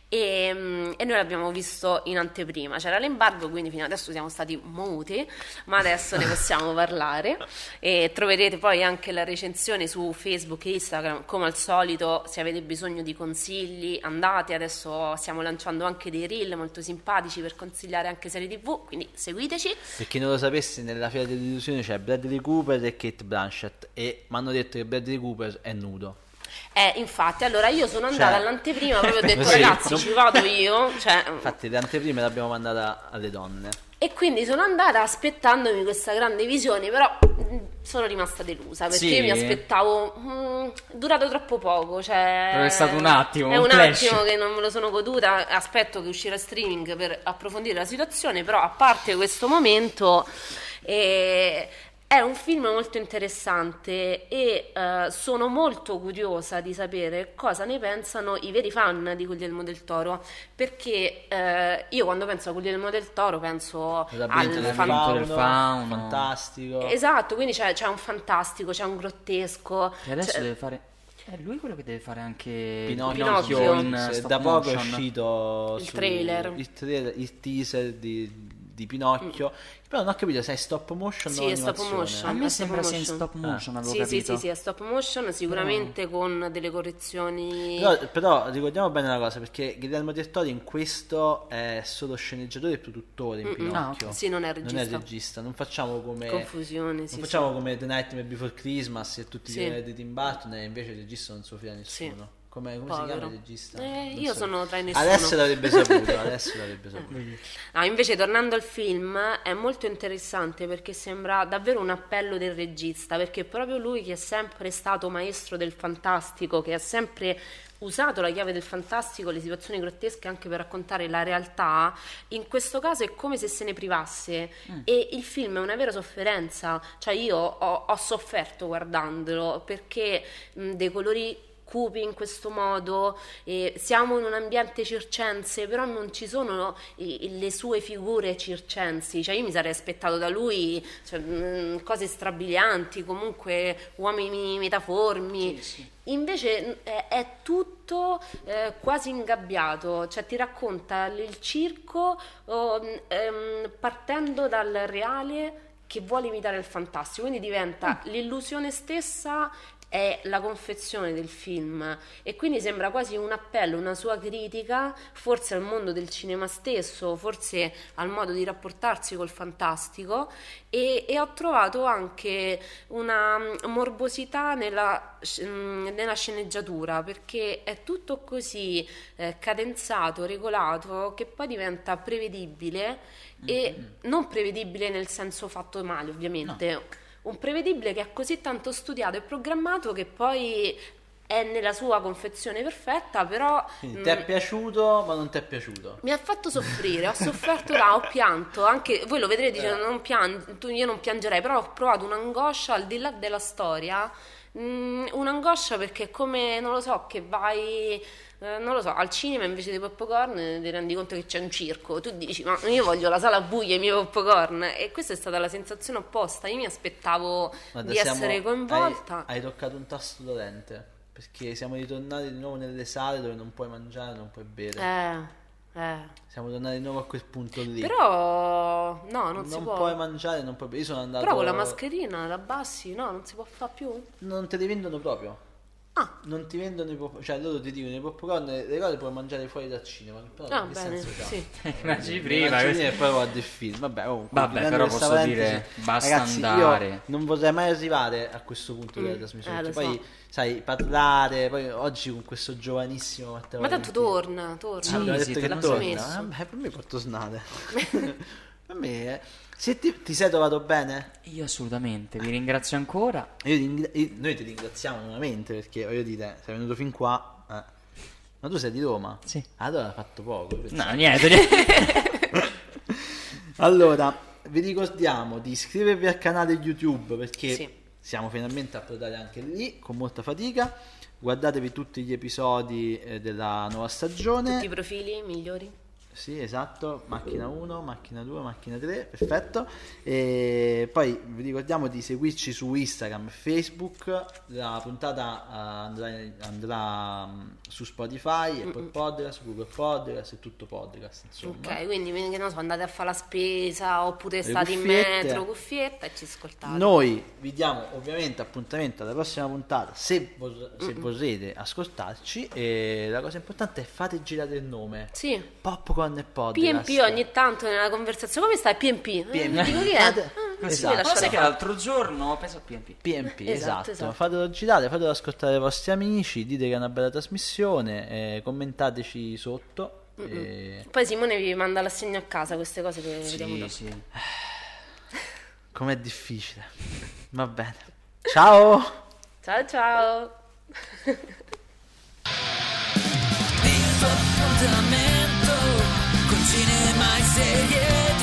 E, mm, e noi l'abbiamo visto in anteprima. C'era l'embargo, quindi fino adesso siamo stati muti, ma adesso ne possiamo parlare. E troverete poi anche la recensione su Facebook e Instagram. Come al solito, se avete bisogno di consigli, andate. Adesso stiamo lanciando anche dei reel molto simpatici per consigliare anche serie TV, quindi seguiteci. Per chi non lo sapesse, nella fiera dell'illusione c'è Bradley Cooper e Kate Blanchett e mi hanno detto che Bradley Cooper è nudo. Eh, infatti, allora io sono andata Cioè- all'anteprima, proprio ho detto Sì, ragazzi, non- ci vado io. Cioè, Infatti le anteprime l'abbiamo mandata alle donne. E quindi sono andata aspettandomi questa grande visione, però mh, sono rimasta delusa perché Sì? mi aspettavo. mh, durato troppo poco. Cioè, Però è stato un attimo, È un un, attimo che non me lo sono goduta. Aspetto che uscirà streaming per approfondire la situazione. Però, a parte questo momento, eh, è un film molto interessante e eh, sono molto curiosa di sapere cosa ne pensano i veri fan di Guglielmo del Toro. Perché eh, io quando penso a Guglielmo del Toro penso al fan- fauno. fantastico. Esatto, quindi c'è, c'è un fantastico, c'è un grottesco. E adesso c'è- deve fare. È lui quello che deve fare anche Pinocchio, Pinocchio. da poco è motion. uscito Il su- trailer. il, trailer, il teaser di, di Pinocchio. Però non ho capito se è stop motion Sì, o è stop animazione. motion. A me È sembra sia in stop motion, avevo Sì, sì, capito. sì, sì, è stop motion, sicuramente con delle correzioni. Però, però ricordiamo bene una cosa, perché Guillermo del Toro in questo è solo sceneggiatore e produttore in Pinocchio. Ah, ok. Sì, non è Non regista. è regista, non facciamo come... Confusione, sì, non facciamo come The Nightmare Before Christmas e tutti Sì. i di Tim Burton e invece il regista non so fida nessuno. Come, come si chiama il regista? Eh, io so. sono tra i nessuno. Adesso l'avrebbe saputo, adesso l'avrebbe saputo. No, invece tornando al film è molto interessante perché sembra davvero un appello del regista, perché proprio lui che è sempre stato maestro del fantastico, che ha sempre usato la chiave del fantastico, le situazioni grottesche anche per raccontare la realtà, in questo caso è come se se ne privasse e il film è una vera sofferenza, cioè io ho, ho sofferto guardandolo perché mh, dei colori cupi in questo modo, eh, siamo in un ambiente circense, però non ci sono i- le sue figure circensi, cioè io mi sarei aspettato da lui cioè, mm, cose strabilianti, comunque uomini metaformi. Invece mm, è, è tutto eh, quasi ingabbiato, cioè ti racconta il circo oh, mm, ehm, partendo dal reale che vuole imitare il fantastico, quindi diventa l'illusione stessa è la confezione del film. E quindi sembra quasi un appello, una sua critica forse al mondo del cinema stesso, forse al modo di rapportarsi col fantastico. E, e ho trovato anche una mm, morbosità nella, mm, nella sceneggiatura perché è tutto così eh, cadenzato, regolato che poi diventa prevedibile e non prevedibile nel senso fatto male ovviamente un prevedibile che è così tanto studiato e programmato che poi è nella sua confezione perfetta, però Quindi mm, ti è piaciuto, ma non ti è piaciuto. mi ha fatto soffrire, ho sofferto là, ho pianto, anche voi lo vedrete dicendo non pian- tu- io non piangerei, però ho provato un'angoscia al di là della storia, mm, un'angoscia perché come, non lo so, che vai, eh, non lo so, al cinema invece dei popcorn ti rendi conto che c'è un circo, tu dici ma io voglio la sala buia e i miei popcorn e questa è stata la sensazione opposta, io mi aspettavo Guarda, di siamo- essere coinvolta. Hai, hai toccato un tasto dolente. Perché siamo ritornati di nuovo nelle sale dove non puoi mangiare, non puoi bere. Eh, eh. Siamo tornati di nuovo a quel punto lì. Però no, non, non si può. puoi mangiare, non puoi bere. Io sono andato. Però con la mascherina la abbassi, no, non si può fare più. Non te li vendono proprio. Ah, Non ti vendono i popcorn. Cioè, loro ti dicono i popcorn, le cose puoi mangiare fuori dal cinema. Però ah che bene, senso sì. Immagini Mi prima. immagini e poi guardo il film. Vabbè, comunque, Vabbè, però posso parentesi, dire, basta ragazzi, andare. Io non vorrei mai arrivare a questo punto della Mm, trasmissione. eh, lo poi, so. sai, parlare. Poi oggi con questo giovanissimo Matteo Ma tanto torna, torna. Sì, Ah, sì, detto che torna. Vabbè, per me porto snade. per me, eh. Se ti, ti sei trovato bene? Io assolutamente, vi ringrazio ancora. Io ring- io- noi ti ringraziamo nuovamente perché voglio dire, sei venuto fin qua. eh. Ma tu sei di Roma? Sì. Allora hai fatto poco. pensavo. No, niente. niente. Allora, vi ricordiamo di iscrivervi al canale YouTube perché Sì. siamo finalmente approdati anche lì con molta fatica. Guardatevi tutti gli episodi eh, della nuova stagione. Tutti i profili migliori. Sì, esatto, macchina 1, macchina 2, macchina 3, perfetto. E poi vi ricordiamo di seguirci su Instagram e Facebook. La puntata eh, andrà, andrà, mm, su Spotify, Apple Podcast, Google Podcast e tutto podcast, insomma. Ok, quindi che non so, andate a fare la spesa oppure state in metro, cuffietta e ci ascoltate. Noi vi diamo ovviamente appuntamento alla prossima puntata se, vor- se vorrete ascoltarci e la cosa importante è fate girare il nome. Sì. Popcorn e podcast. PNP ogni tanto nella conversazione. Come stai? PNP? Eh, PNP. dico chi è? Ah, Esatto. Sai che l'altro giorno penso a PNP. PNP, Esatto, esatto, esatto. fatelo girare, fatelo ascoltare ai vostri amici, dite che è una bella trasmissione, eh, commentateci sotto. e- Poi Simone vi manda l'assegno a casa, queste cose che vediamo Sì, dopo. sì. Com'è difficile. Va bene. Ciao! Ciao ciao! might say it.